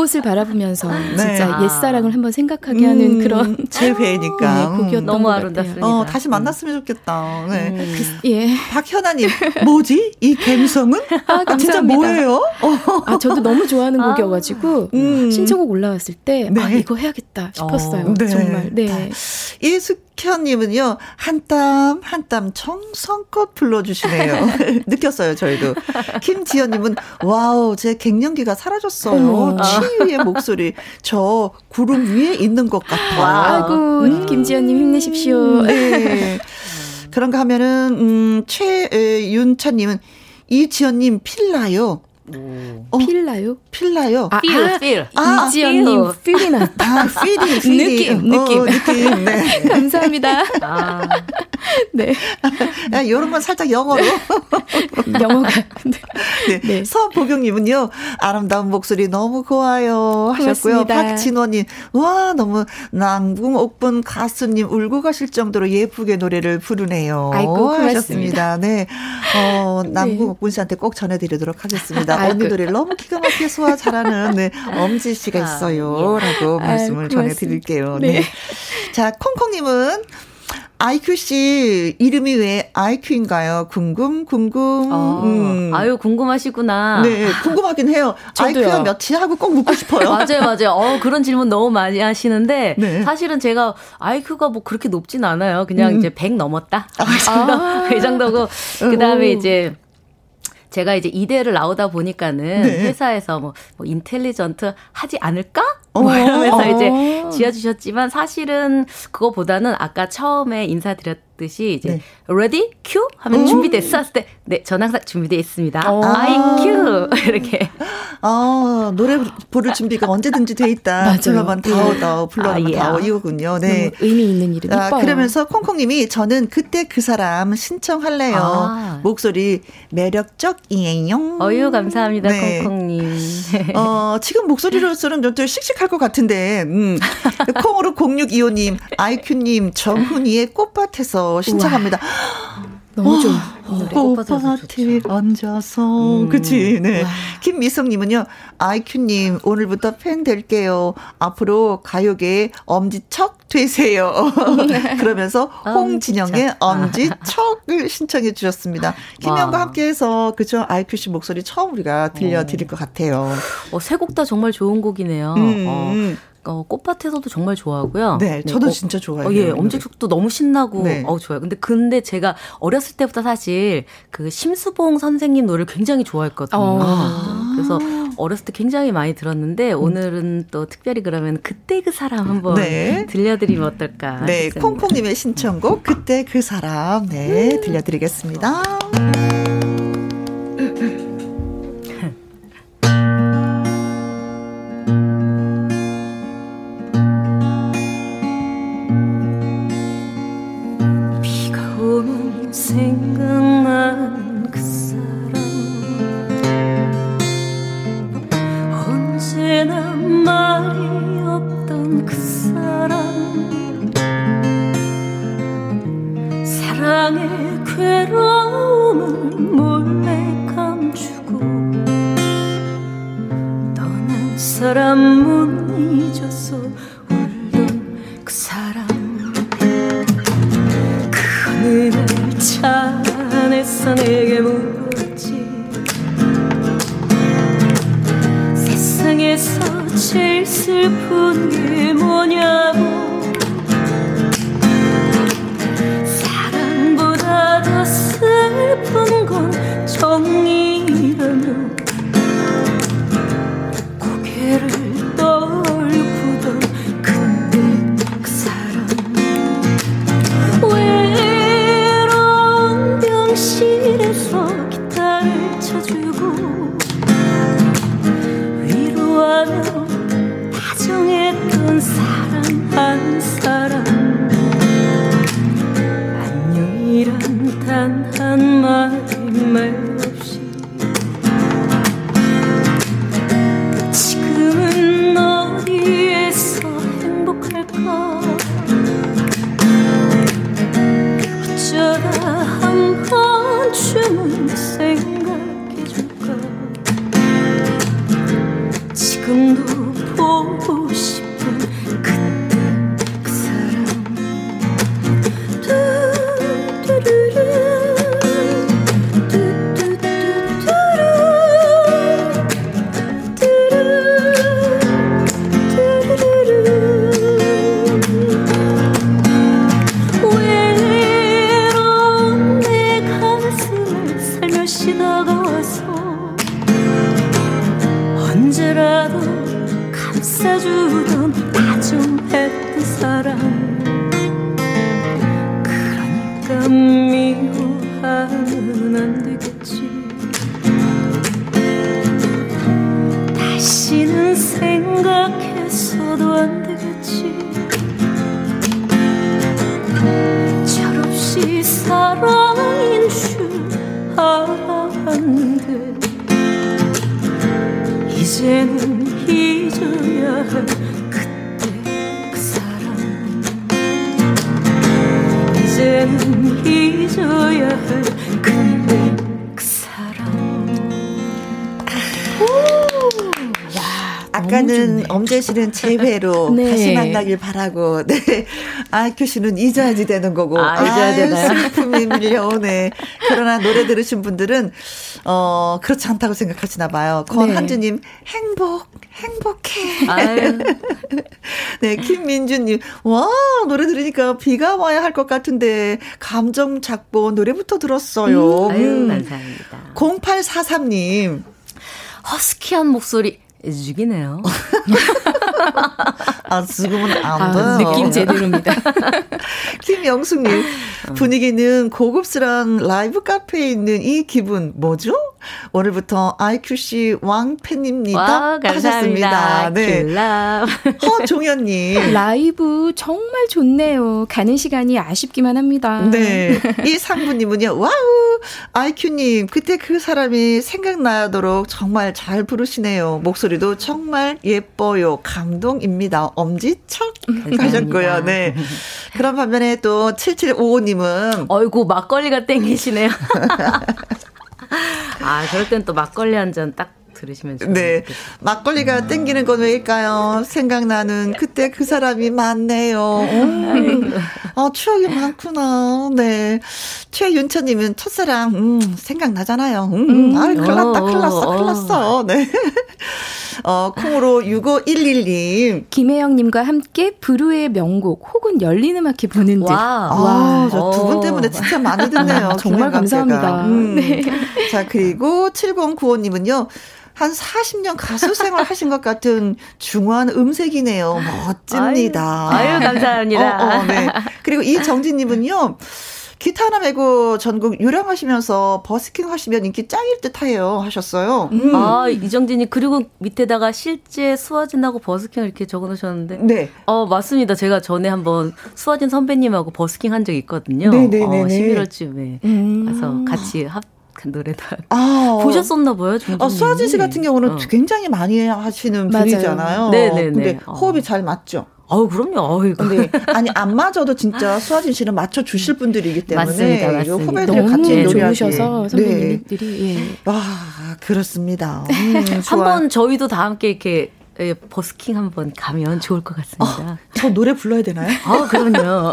이 벚꽃을 바라보면서 네. 진짜 아. 옛사랑을 한번 생각하게 음, 하는 그런 제 회니까 네, 곡이었던 너무 아름답습니다. 어, 다시 만났으면 좋겠다. 네. 음. 예. 박현아님, 뭐지? 이 감성은? 아, 아, 진짜 뭐예요? 아, 저도 너무 좋아하는 아. 곡이어가지고 음. 신청곡 올라왔을 때 네. 아, 이거 해야겠다 싶었어요. 어, 네. 정말. 네. 예숙 박현님은요, 한 땀, 한땀 정성껏 불러주시네요. 느꼈어요, 저희도. 김지연님은, 와우, 제 갱년기가 사라졌어요. 치유의 목소리. 저 구름 위에 있는 것 같아요. 아이고, 음. 김지연님 힘내십시오. 네. 그런가 하면은, 음, 최윤찬님은, 이지연님 feel 나요. 어, feel 나요? feel 나요? 아, feel, 아, feel. 아, 이지연님, feel이 났다. 아, feel이, 느낌, 느낌. 어, 느낌. 네. 감사합니다. 아. 네. 야, 이런 건 살짝 영어로. 영어가. 네. 네. 서보경님은요, 아름다운 목소리 너무 고와요. 하셨고요. 박진원님, 와, 너무 남궁 옥분 가수님 울고 가실 정도로 예쁘게 노래를 부르네요. 아이고, 하셨습니다. 네. 어, 남궁 네. 옥분 씨한테 꼭 전해드리도록 하겠습니다. 언니 노래를 너무 기가 막히게 소화 잘하는 네, 엄지 씨가 아, 있어요. 예. 라고 말씀을 아이고, 전해드릴게요. 네. 네. 자, 콩콩님은 아이큐 씨 이름이 왜 아이큐인가요? 궁금 궁금. 어, 음. 아유 궁금하시구나. 네, 궁금하긴 해요. 아이큐가 몇이 하고 꼭 묻고 싶어요. 맞아요, 맞아요. 어 그런 질문 너무 많이 하시는데 네. 사실은 제가 아이큐가 뭐 그렇게 높진 않아요. 그냥 음. 이제 100 넘었다. 아, 그 정도고 그 다음에 이제 제가 이제 이대를 나오다 보니까는 네. 회사에서 뭐, 뭐 인텔리전트 하지 않을까? 뭐 어. 이러면서 이제 어. 지어주셨지만 사실은 그거보다는 아까 처음에 인사드렸 듯이 이제 네. ready 큐 하면 음. 준비됐어 했을 때 네 전 항상 준비되어 있습니다. I 큐 이렇게 아 노래 부를 준비가 언제든지 돼 있다. 불러만 다오 다오 불러만 아, 예. 다오 이거군요. 네 의미 있는 이름. 아, 그러면서 콩콩 님이 저는 그때 그 사람 신청할래요. 아. 목소리 매력적이에요. 어유 감사합니다 네. 콩콩 님. 어 지금 목소리로서는 좀 씩씩할 것 같은데, 음. 콩으로 0625님, 아이큐님, 정훈이의 꽃밭에서 신청합니다. 너무 좋아. 꽃밭에 앉아서. 음. 그치, 네. 김미성님은요, 아이큐님, 오늘부터 팬 될게요. 앞으로 가요계의 엄지척 되세요. 그러면서 홍진영의 엄지척을 신청해 주셨습니다. 김영과 함께 해서, 그죠? 아이큐 씨 목소리 처음 우리가 들려드릴 어. 것 같아요. 어, 세 곡 다 정말 좋은 곡이네요. 음. 어. 어, 꽃밭에서도 정말 좋아하고요. 네, 저도 네, 진짜 좋아해요. 어, 예, 엄지축도 너무 신나고, 네. 어, 좋아요. 근데, 근데 제가 어렸을 때부터 사실 그 심수봉 선생님 노래를 굉장히 좋아했거든요. 어. 아. 그래서 어렸을 때 굉장히 많이 들었는데, 음. 오늘은 또 특별히 그러면 그때 그 사람 한번 네. 들려드리면 어떨까. 네, 콩콩님의 신청곡, 그때 그 사람, 네, 음. 들려드리겠습니다. 사 씨는 재회로 네. 다시 만나길 바라고, 네. 아이큐 씨는 잊어야지 되는 거고. 아, 잊어야 되나요? 슬픔이 밀려오네. 그러나 노래 들으신 분들은, 어, 그렇지 않다고 생각하시나 봐요. 권한주님, 행복, 행복해. 아유. 네, 김민주님, 와, 노래 들으니까 비가 와야 할 것 같은데, 감정 잡고 노래부터 들었어요. 아유, 음. 감사합니다. 0843님, 허스키한 목소리 죽이네요. 아, 지금은 안 아, 돼요. 느낌 제대로입니다. 김영숙님, 분위기는 고급스러운 라이브 카페에 있는 이 기분, 뭐죠? 오늘부터 IQ씨 왕팬입니다. 와, 감사합니다. 하셨습니다. 네. 허종현님. 라이브 정말 좋네요. 가는 시간이 아쉽기만 합니다. 네. 이 상부님은요, 와우! 아이큐님, 그때 그 사람이 생각나도록 정말 잘 부르시네요. 목소리도 정말 예뻐요. 감동입니다. 엄지척 하셨고요. 네. 그런 반면에 또 7755님은 어이구, 막걸리가 땡기시네요. 아, 그럴 땐 또 막걸리 한 잔 딱 들으시면 좋겠어요. 네. 막걸리가 땡기는 건 왜일까요? 생각나는 그때 그 사람이 많네요. 음. 아, 추억이 많구나. 네. 최윤철님은 첫사랑, 음, 생각나잖아요. 음, 음. 아, 큰일 났다, 큰일 났어, 큰일 났어. 네. 어, 콩으로 6511님. 김혜영님과 함께 브루의 명곡 혹은 열린 음악회 보는 듯. 와. 아, 저두분 오. 때문에 진짜 많이 듣네요. 정말. 감사합니다. 음. 자, 그리고 7095님은요. 한 40년 가수 생활 하신 것 같은 중후한 음색이네요. 멋집니다. 아유, 아유, 감사합니다. 어, 어, 네. 그리고 이정진님은요. 기타 하나 메고 전국 유랑하시면서 버스킹 하시면 인기 짱일 듯해요 하셨어요. 음. 아, 이정진이 그리고 밑에다가 실제 수화진하고 버스킹을 이렇게 적어 놓으셨는데. 네. 어, 맞습니다. 제가 전에 한번 수화진 선배님하고 버스킹 한 적이 있거든요. 네네네네. 어, 11월쯤에 음. 가서 같이 합 노래도 아, 보셨었나 봐요, 중진님. 어, 수아진 씨 같은 경우는 어. 굉장히 많이 하시는 맞아요. 분이잖아요. 네네네. 근데 어. 호흡이 잘 맞죠. 아우 그럼요. 어이구. 근데 아니 안 맞아도 진짜 수아진 씨는 맞춰 주실 분들이기 때문에 맞습니다, 요 맞습니다. 후배들 같이 노래하기. 좋으셔서 네. 선배님들이 예. 와 그렇습니다. 음. 한번 저희도 다 함께 이렇게 예, 버스킹 한번 가면 좋을 것 같습니다. 어, 저 노래 불러야 되나요? 아, 그럼요.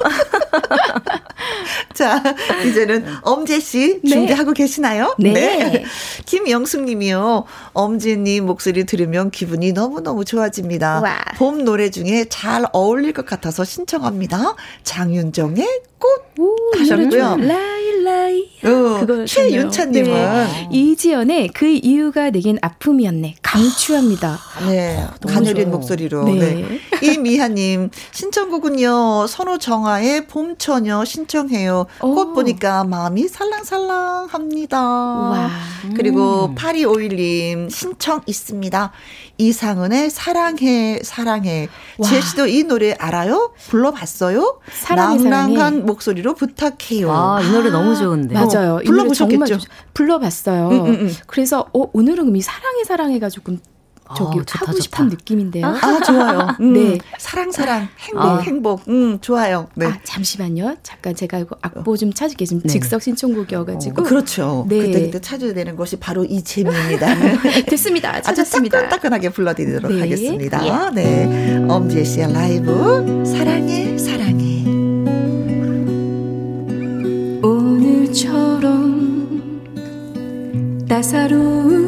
자, 이제는 엄재 씨 네. 준비하고 네. 계시나요? 네. 네. 김영숙 님이요. 엄지님 목소리 들으면 기분이 너무너무 좋아집니다. 와. 봄 노래 중에 잘 어울릴 것 같아서 신청합니다. 장윤정의 꽃 하셨고요. 라이 라이. 어, 최윤찬님은 네. 이지연의 그 이유가 내겐 아픔이었네. 강추합니다. 네, 어, 가녀린 목소리로. 네. 네. 이미하님 신청곡은요 선호정아의 봄처녀 신청해요. 오. 꽃 보니까 마음이 살랑살랑합니다. 와. 그리고 음. 8251님 신청 있습니다. 이상은의 사랑해 사랑해. 지혜 씨도 이 노래 알아요? 불러봤어요? 사랑해, 낭랑한 사랑해. 목소리로 부탁해요. 아, 이 노래 아, 너무 좋은데. 맞아요. 어, 불러보셨겠죠? 불러봤어요. 음, 음, 음. 그래서 어, 오늘은 이 사랑해 사랑해가지고 저기 아, 좋다, 하고 싶은 좋다. 느낌인데요. 아, 좋아요. 음, 네. 사랑, 사랑, 행복, 아. 행복. 음, 좋아요. 네. 아, 잠시만요. 잠깐 제가 이거 악보 좀 찾을게. 지금 네. 즉석 신청곡이어가지고. 어, 그렇죠. 네. 그때, 그때 찾아야 되는 것이 바로 이 재미입니다. 됐습니다. 찾았습니다. 아주 따끈따끈하게 불러드리도록 네. 하겠습니다. 예. 네. 엄지혜 씨의 라이브, 사랑해, 사랑해. 오늘처럼 따사로운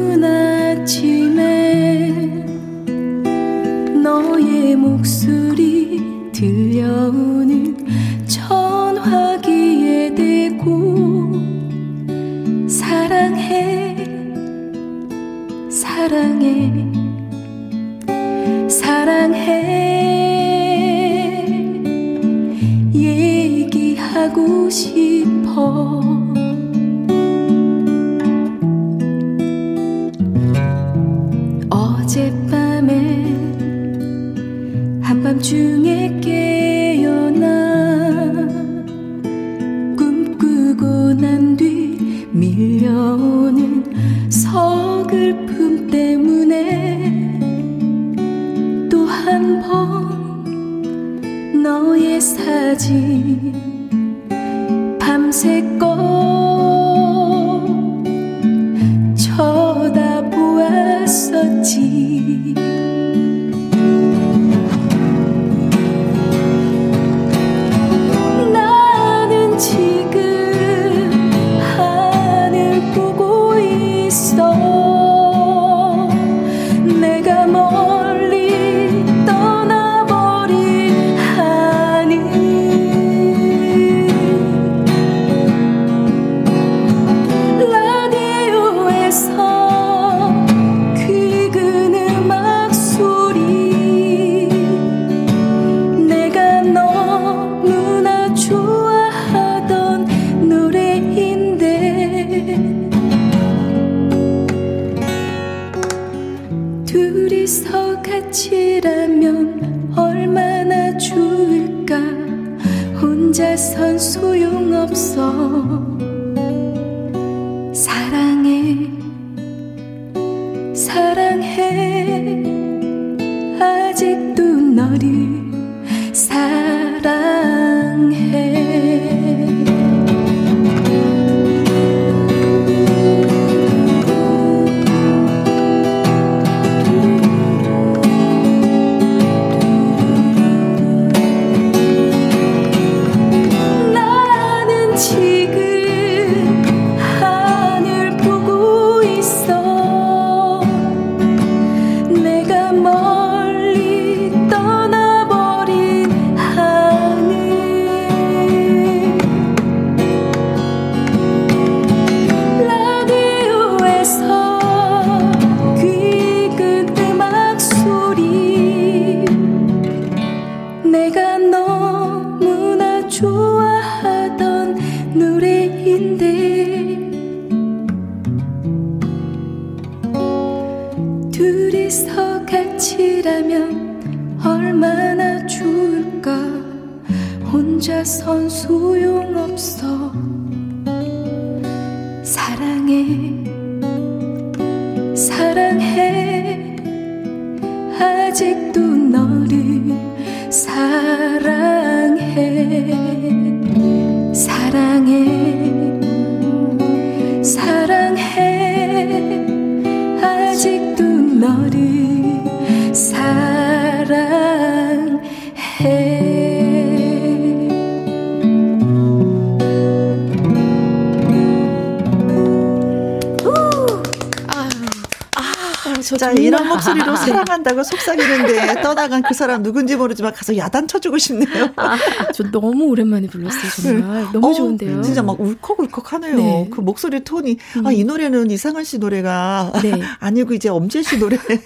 사랑한다고 속삭이는데 떠나간 그 사람 누군지 모르지만 가서 야단 쳐주고 싶네요. 아, 저 너무 오랜만에 불렀어요, 정말. 네. 너무 어, 좋은데요. 진짜 막 울컥울컥 하네요. 네. 그 목소리 톤이 음. 아, 이 노래는 이상한 씨 노래가 네. 아니고 이제 엄재 씨 노래. 네.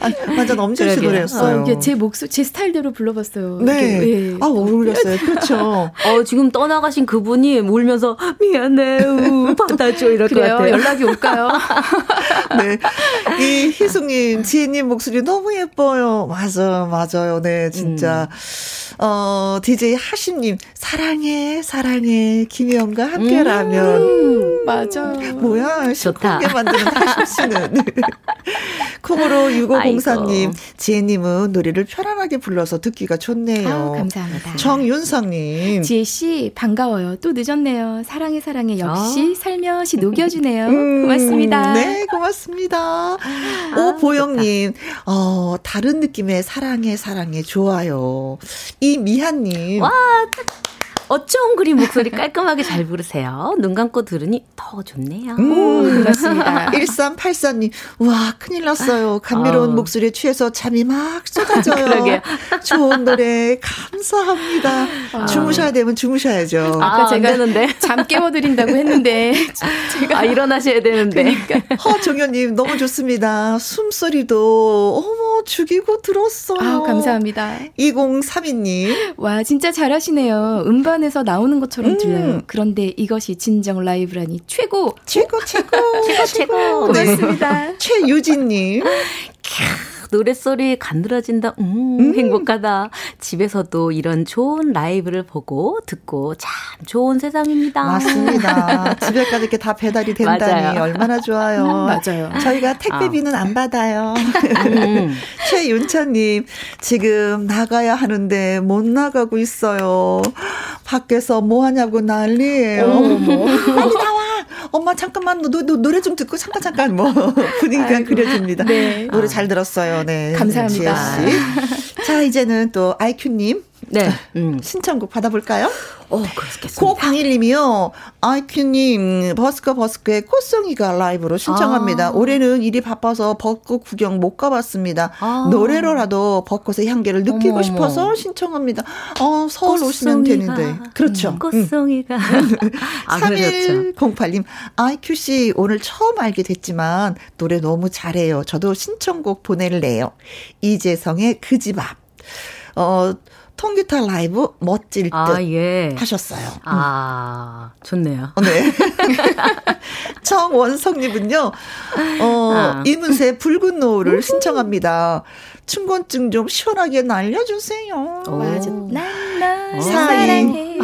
아, 완전 엄재 씨 노래였어요. 어, 제 목소리, 제 스타일대로 불러봤어요. 네. 네. 아, 어울렸어요. 그렇죠. 어, 지금 떠나가신 그분이 울면서 미안해, 우, 받아줘. 이럴 그래요? 것 같아요. 연락이 올까요? 네. 이 희숙님, 지혜님 목소리 너무 예뻐요. 맞아, 맞아요. 네, 진짜. 음. 어, DJ 하심님, 사랑해, 사랑해. 김혜영과 함께라면. 음, 맞아. 뭐야, 좋다. 만드는 하심 씨는. 콩으로 6504님, 지혜님은 노래를 편안하게 불러서 듣기가 좋네요. 아, 감사합니다. 정윤성님. 지혜씨, 반가워요. 또 늦었네요. 사랑해, 사랑해. 역시 어? 살며시 녹여주네요. 음, 고맙습니다. 네, 고맙습니다. 아, 오보영님, 어, 다른 느낌의 사랑해, 사랑해. 좋아요. 이 미한님. 와, 어쩜 그리 목소리 깔끔하게 잘 부르세요. 눈 감고 들으니 더 좋네요. 음, 그렇습니다. 1384님, 와, 큰일 났어요. 감미로운 어. 목소리에 취해서 잠이 막 쏟아져요. 그러게요. 좋은 노래, 감사합니다. 어. 주무셔야 되면 주무셔야죠. 아까 아, 제가 되는데. 잠 깨워드린다고 했는데. 제가. 아, 일어나셔야 되는데. 그러니까. 허종현님, 너무 좋습니다. 숨소리도, 어머, 죽이고 들었어요. 아, 감사합니다. 2032님. 와, 진짜 잘하시네요. 음반 음반에서 나오는 것처럼 음. 들려요. 그런데 이것이 진정 라이브라니 최고! 최고, 최고! 최고, 최고! 고맙습니다. 네. 최유진님. 노랫소리 간드러진다. 음, 음, 행복하다. 집에서도 이런 좋은 라이브를 보고 듣고 참 좋은 세상입니다. 맞습니다. 집에까지 이렇게 다 배달이 된다니. 얼마나 좋아요. 음, 맞아요. 저희가 택배비는 어. 안 받아요. 음. 최윤찬님, 지금 나가야 하는데 못 나가고 있어요. 밖에서 뭐 하냐고 난리예요. 빨리 나와. 엄마 잠깐만 노, 노, 노래 좀 듣고 잠깐 잠깐 뭐 분위기가 아이고. 그려집니다. 네. 노래 잘 들었어요. 네. 감사합니다. 자 이제는 또 아이큐님 네. 음. 신청곡 받아볼까요? 어, 그렇겠습니다. 고광일님이요. 아이큐님, 버스커 버스커의 꽃송이가 라이브로 신청합니다. 아. 올해는 일이 바빠서 벚꽃 구경 못 가봤습니다. 아. 노래로라도 벚꽃의 향기를 느끼고 어머, 싶어서. 신청합니다. 어, 서울 오시면 되는데. 그렇죠. 음, 꽃송이가. 아, 3108님, 아이큐씨, 오늘 처음 알게 됐지만, 노래 너무 잘해요. 저도 신청곡 보낼래요. 이재성의 그 집 앞. 어, 통기타 라이브 멋질 듯 아, 예. 하셨어요. 아, 좋네요. 어, 네. 정원성님은요, 어, 아. 이문세 붉은 노을을 신청합니다. 춘곤증 좀 시원하게 날려주세요. 맞아. 날라 사랑해.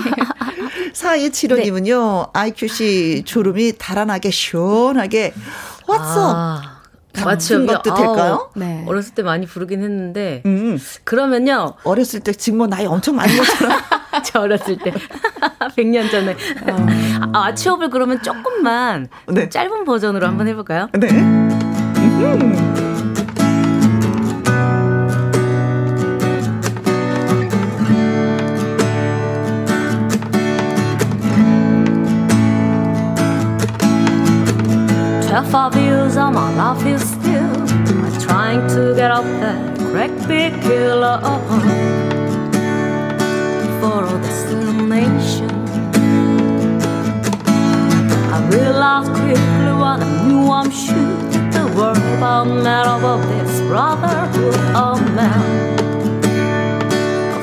사이 칠호님은요, 네. IQC 졸음이 달아나게 시원하게 왔어. 아. 맞춤 것도 될까요? 네. 어렸을 때 많이 부르긴 했는데 음. 그러면요 어렸을 때 지금 뭐 나이 엄청 많이 먹잖아. 저 어렸을 때 100년 전에 어. 아, 아치업을 그러면 조금만 네. 짧은 버전으로 한번 해볼까요? 네. 음. Of my life is still I'm trying to get up that great big hill for a destination. I realized quickly what I knew I'm sure the world about matter of this brotherhood of man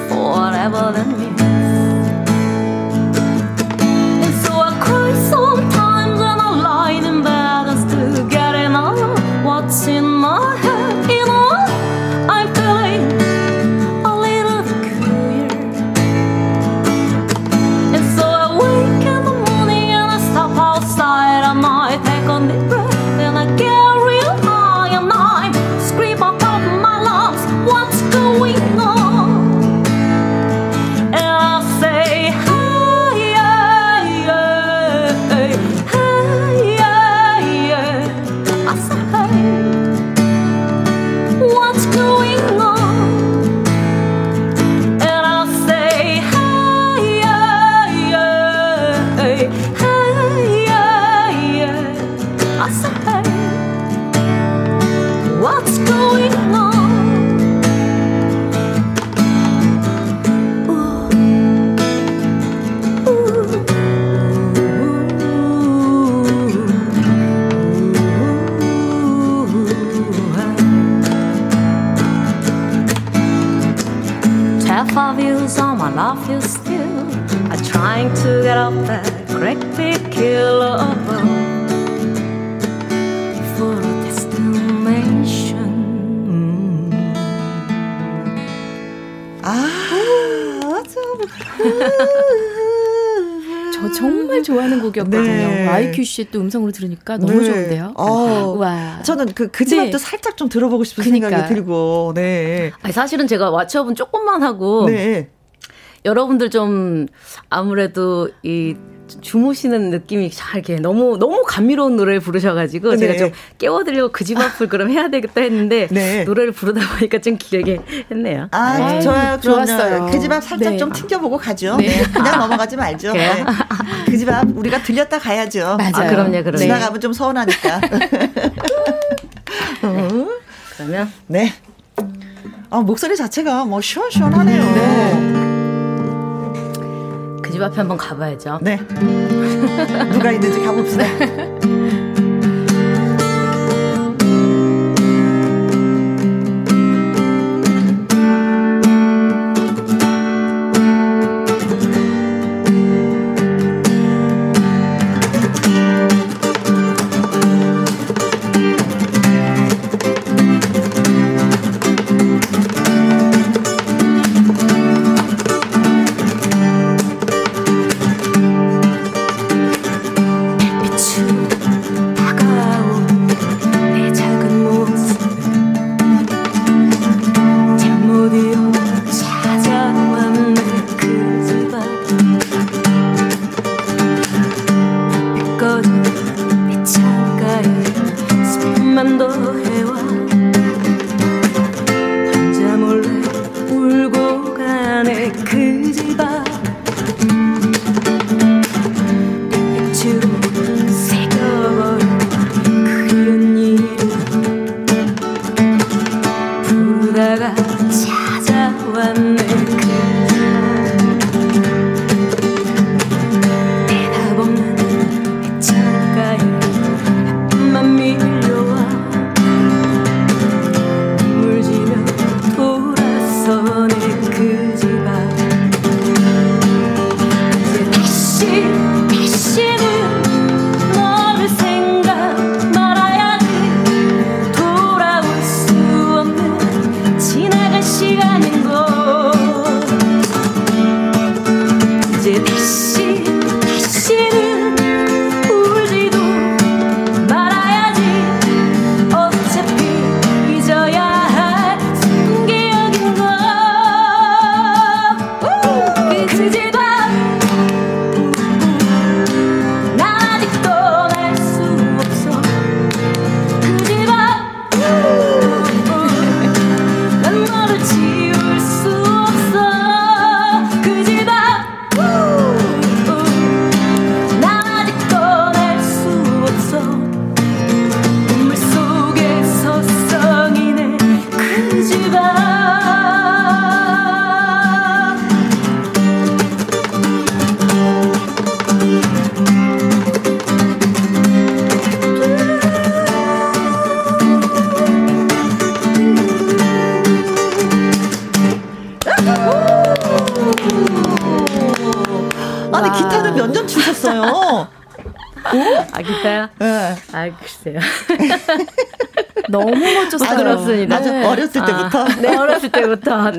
for whatever that means. 네. IQ 씨또 음성으로 들으니까 너무 네. 좋은데요. 어, 와. 저는 그, 그 집앞도 네. 살짝 좀 들어보고 싶은 그러니까. 생각이 들고, 네. 아니, 사실은 제가 왓츠업은 조금만 하고, 네. 여러분들 좀 아무래도 이 주무시는 느낌이 잘 이렇게 너무 너무 감미로운 노래를 부르셔가지고 네. 제가 좀 깨워드리려고 그 집 앞을 그럼 해야 되겠다 했는데 네. 노래를 부르다 보니까 좀 길게 했네요. 아 네. 좋아요, 좋았어요. 그 집 앞 살짝 네. 좀 튕겨보고 가죠. 네. 그냥 넘어가지 말죠. 네. 그집 앞 우리가 들렸다 가야죠. 맞아요. 아, 그럼요, 그럼요. 지나가면 좀 서운하니까. 어? 그러면 네. 아 목소리 자체가 뭐 시원시원하네요. 네. 집 앞에 한번 가봐야죠. 네. 누가 있는지 가봅시다.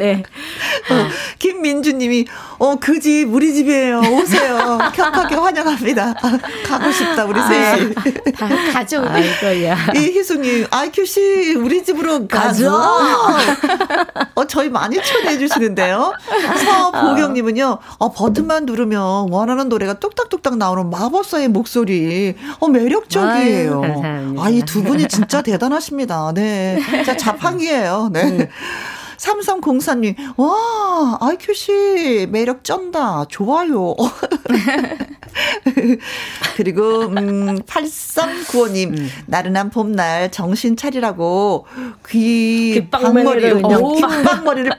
네. 어, 김민주님이 어 그 집 우리 집이에요. 오세요. 격하게 환영합니다. 아, 가고 싶다 우리 아, 셋이. 다 가죠. 아이고야. 이희숙님, 아이큐 씨 우리 집으로 가죠. 어 저희 많이 초대해 주시는데요. 서보경님은요. 어 버튼만 누르면 원하는 노래가 뚝딱뚝딱 나오는 마법사의 목소리. 어 매력적이에요. 아이 두 분이 진짜 대단하십니다. 네. 자 자판기예요. 네. 음. 삼성공사님, 와, 아이큐 씨, 매력 쩐다. 좋아요. 그리고, 음, 8395님, 음. 나른한 봄날 정신 차리라고 귀, 방머리를, 귓방머리를 팍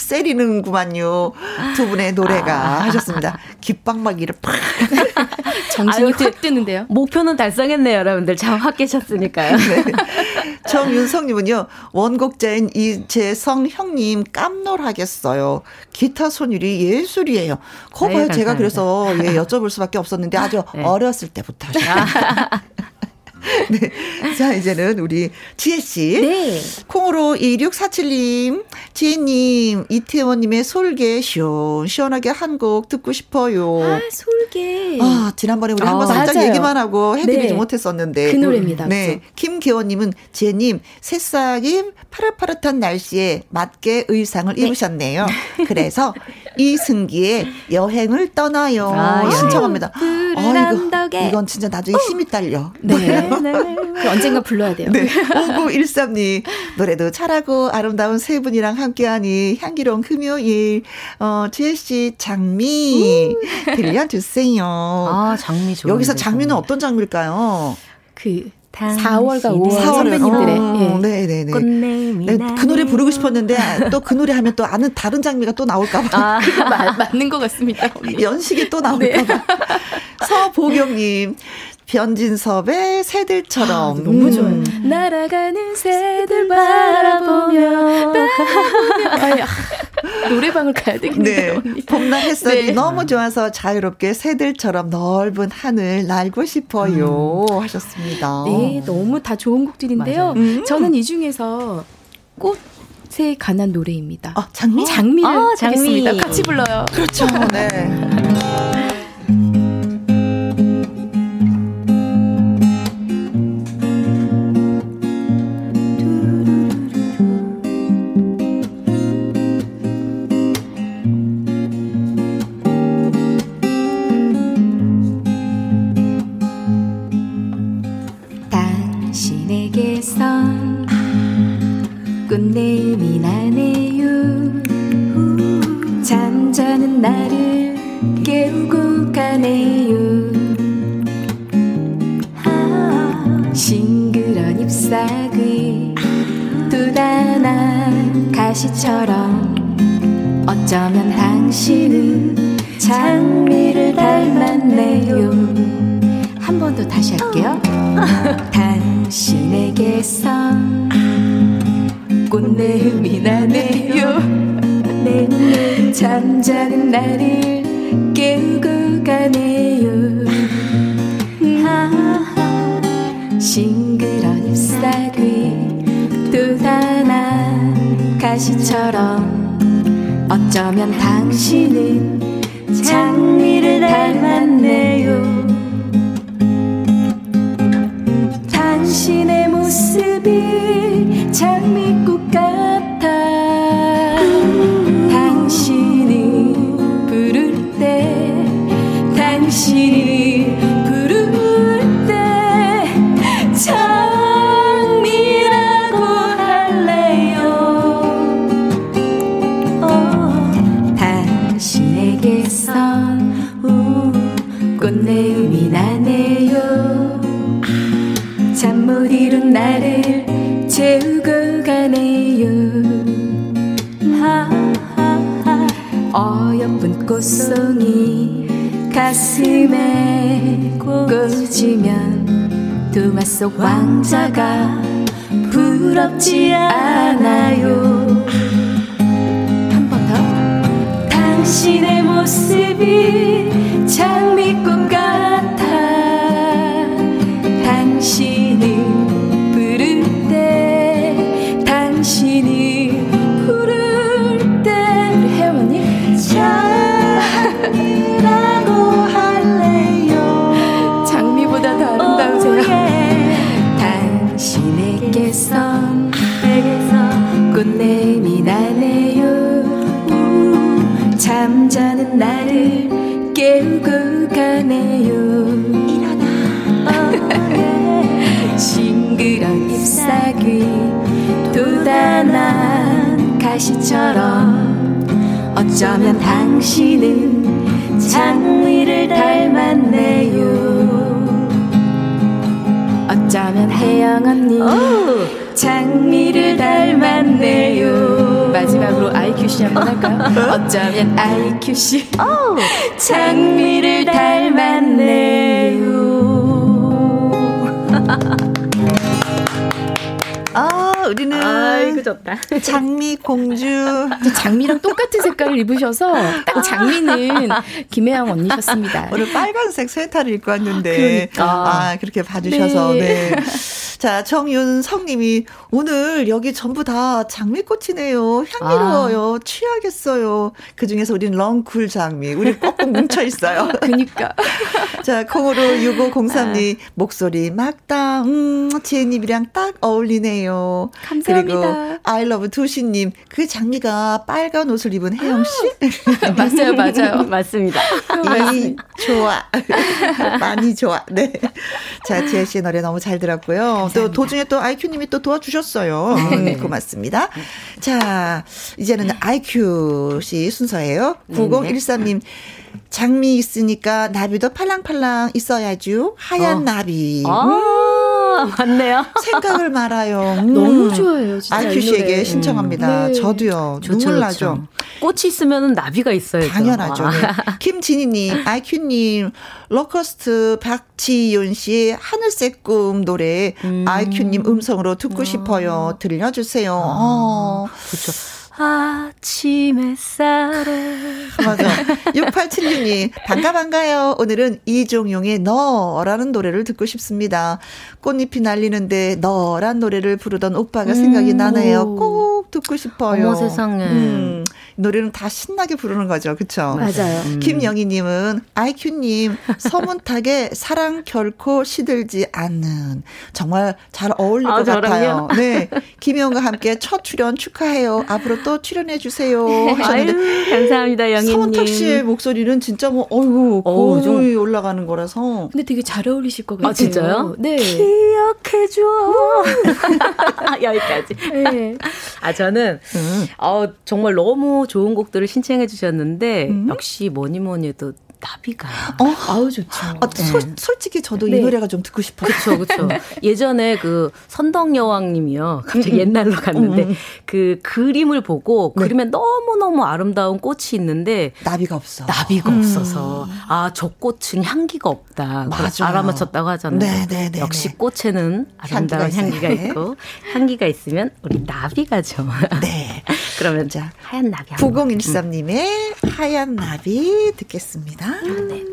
세리는구만요. 두 분의 노래가 아. 하셨습니다. 깃방망이를 팍. 정신이 확 뜨는데요. 목표는 달성했네요, 여러분들. 잠확 깨셨으니까요. 네. 정윤성님은요, 원곡자인 이재성 형님 깜놀하겠어요. 기타 손율이 예술이에요. 거 봐요. 제가 그래서 예, 여쭤볼 수밖에 없었는데 아주 네. 어렸을 때부터. 네. 자, 이제는 우리 지혜씨. 네. 콩으로 2647님, 지혜님, 이태원님의 솔개 시원시원하게 한 곡 듣고 싶어요. 아, 솔개. 아, 지난번에 우리 아, 한번 살짝 맞아요. 얘기만 하고 해드리지 네. 못했었는데. 그 노래입니다. 네. 김계원님은 지혜님, 새싹이 파릇파릇한 날씨에 맞게 의상을 네. 입으셨네요. 그래서 이승기의 여행을 떠나요. 아, 신청합니다. 아, 이거, 이건 진짜 나중에 힘이 딸려. 네. 네. 언젠가 불러야 돼요. 네. 5913님, 노래도 잘하고 아름다운 세 분이랑 함께하니 향기로운 금요일, 어, 지혜씨 장미 들려주세요. 아, 장미 좋아. 여기서 장미는 어떤 장미일까요? 그, 4월과 5월 선배님들의 어, 예. 네네네. 네, 그 노래 부르고 싶었는데 또 그 노래 하면 또 아는 다른 장미가 또 나올까봐. 아, 맞는 것 같습니다. 연식이 또 나올까봐. 네. 서보경님 변진섭의 새들처럼. 아, 너무 좋아요. 음. 날아가는 새들 바라보며, 바라보며. 아, 노래방을 가야 되겠네요. 네. 봄날 햇살이 네. 너무 좋아서 자유롭게 새들처럼 넓은 하늘 날고 싶어요. 음. 하셨습니다. 네, 너무 다 좋은 곡들인데요. 음. 저는 이 중에서 꽃에 관한 노래입니다. 아, 장미? 장미를 아, 장미. 하겠습니다. 같이 불러요. 그렇죠. 네. 꽃내음이 나네요. 잠자는 나를 깨우고 가네요. 싱그런 잎사귀 두단한 가시처럼 어쩌면 당신은 장미를 닮았네요. 한 번 더 다시 할게요. 당신에게선 꽃내음이 나네요. 잠자는 나를 깨우고 가네요. 싱그런 잎사귀 두단한 가시처럼 어쩌면 당신은 장미를 닮았네요. 당신의 모습이 장미꽃 가슴에 꽂으면 두마 속 왕자가 부럽지 않아요. 한 번 더. 당신의 모습이 장 가시처럼 어쩌면 당신은 장미를 닮았네요 어쩌면 혜영 언니 장미를 닮았네요. 마지막으로 IQC 한번 할까요? 어쩌면 IQC. 장미를 닮았네요. 아, 우리는 아이고 좋다. 장미 공주. 장미랑 똑같은 색깔을 입으셔서 딱 장미는 김혜영 언니셨습니다. 오늘 빨간색 스웨터를 입고 왔는데 그러니까. 아, 그렇게 봐 주셔서 네. 네. 자, 정윤성 님이 오늘 여기 전부 다 장미꽃이네요. 향기로워요. 아. 취하겠어요. 그 중에서 우리는 렁쿨 장미. 우리 꼭꼭 뭉쳐 있어요. 그니까. 자, 콩으로 6503님 아. 목소리 막다. 음, 지혜님이랑 딱 어울리네요. 감사합니다. 그리고 아이러브 두시님 그 장미가 빨간 옷을 입은 혜영 씨. 아, 맞아요, 맞아요. 맞습니다. 이 좋아. 많이 좋아. 네. 자, 지혜 씨의 노래 너무 잘 들었고요. 또 도중에 또 아이큐님이 또 도와주셨어요. 네. 고맙습니다. 자, 이제는 아이큐 씨 순서예요. 9013님. 장미 있으니까 나비도 팔랑팔랑 있어야죠. 하얀 어. 나비. 아, 음. 맞네요. 생각을 말아요. 음. 너무 좋아요. 진짜 아이큐 씨에게 신청합니다. 네. 저도요. 좋죠, 눈물 나죠. 꽃이 있으면 나비가 있어요. 당연하죠. 네. 김진희님, 아이큐님, 로커스트 박지윤 씨 하늘색 꿈 노래 음. 아이큐님 음성으로 듣고 아. 싶어요. 들려주세요. 아. 어. 그렇죠. 아침 햇살에. 맞아. 6876님, 반가, 반가요. 오늘은 이종용의 너라는 노래를 듣고 싶습니다. 꽃잎이 날리는데 너란 노래를 부르던 오빠가 음. 생각이 나네요. 꼭 듣고 싶어요. 어머 세상에. 음. 노래는 다 신나게 부르는 거죠. 그쵸? 맞아요. 음. 김영희 님은 아이큐 님 서문탁의 사랑 결코 시들지 않는 정말 잘 어울릴 아, 것 같아요. 네. 김영과 함께 첫 출연 축하해요. 앞으로 또 출연해 주세요. 하셨는데 아유, 감사합니다, 영희 님. 서문탁 씨의 목소리는 진짜 뭐 어유 거의 좀 올라가는 거라서. 근데 되게 잘 어울리실 것 같아요. 아 진짜요? 네. 기억해 줘. 여기까지. 네. 아 저는 음. 어 정말 너무 좋은 곡들을 신청해 주셨는데 음. 역시 뭐니 뭐니 해도 나비가. 어, 아우 좋죠. 아, 네. 소, 솔직히 저도 네. 이 노래가 좀 듣고 싶어요. 그렇죠, 그렇죠. 예전에 그 선덕 여왕님이요. 갑자기 음. 옛날로 갔는데 음, 음. 그 그림을 보고 네. 그림에 너무 너무 아름다운 꽃이 있는데 나비가 없어. 나비가 음. 없어서 아 저 꽃은 향기가 없다. 맞아. 알아맞혔다고 하잖아요. 네, 네, 네. 역시 네. 꽃에는 아름다운 향기가, 향기가 있고 향기가 있으면 우리 나비가죠. 네. 그러면 자 하얀 나비. 9013님의 하얀 나비 듣겠습니다. 네.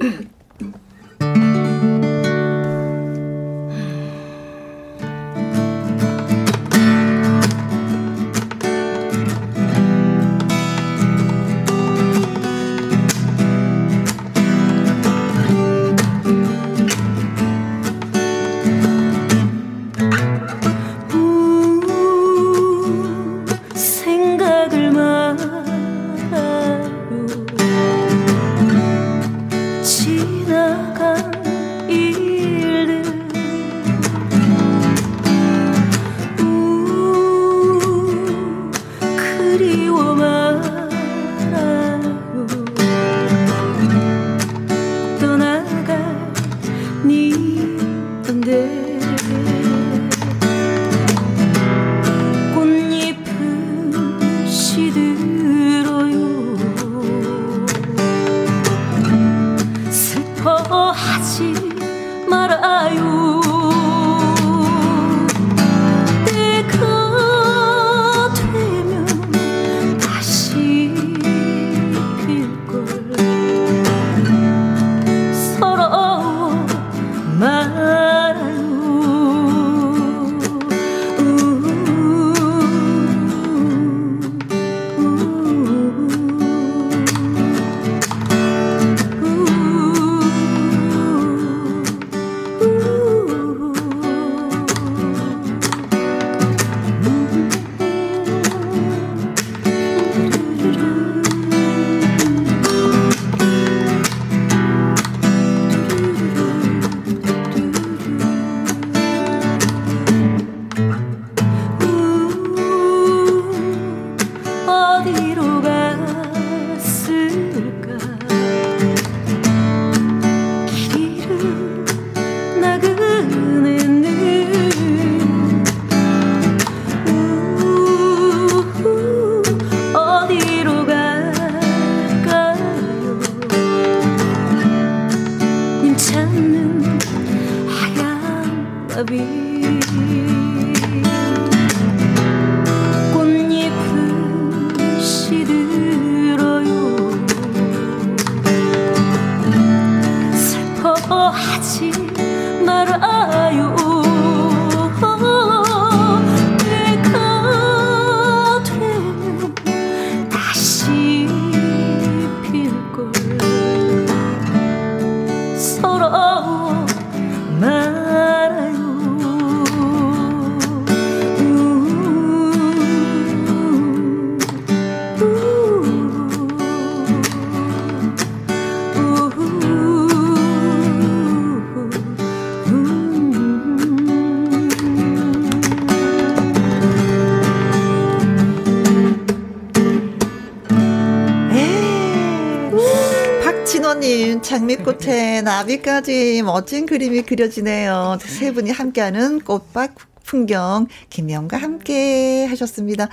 나비까지 멋진 그림이 그려지네요. 세 분이 함께하는 꽃밭 풍경 김영과 함께 하셨습니다.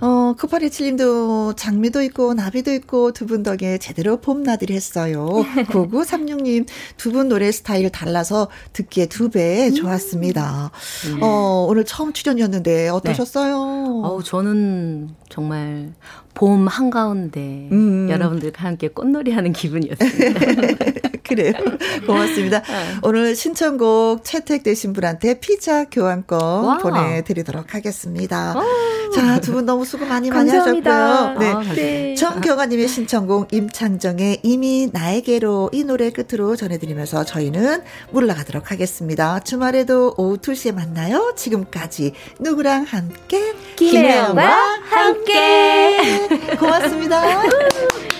어, 9827님도 장미도 있고 나비도 있고 두 분 덕에 제대로 봄나들이 했어요. 9936님 두 분 노래 스타일 달라서 듣기에 두 배 좋았습니다. 음. 어, 오늘 처음 출연이었는데 어떠셨어요? 네. 어, 저는 정말 봄 한가운데 음. 여러분들과 함께 꽃놀이 하는 기분이었습니다. 그래요. 고맙습니다. 네. 오늘 신청곡 채택되신 분한테 피자 교환권 와. 보내드리도록 하겠습니다. 자, 두 분 너무 수고 많이 많이 하셨고요. 네. 아, 네. 정경아님의 신청곡 임창정의 이미 나에게로 이 노래 끝으로 전해드리면서 저희는 물러가도록 하겠습니다. 주말에도 오후 2시에 만나요. 지금까지 누구랑 함께 김혜영과 함께. 고맙습니다.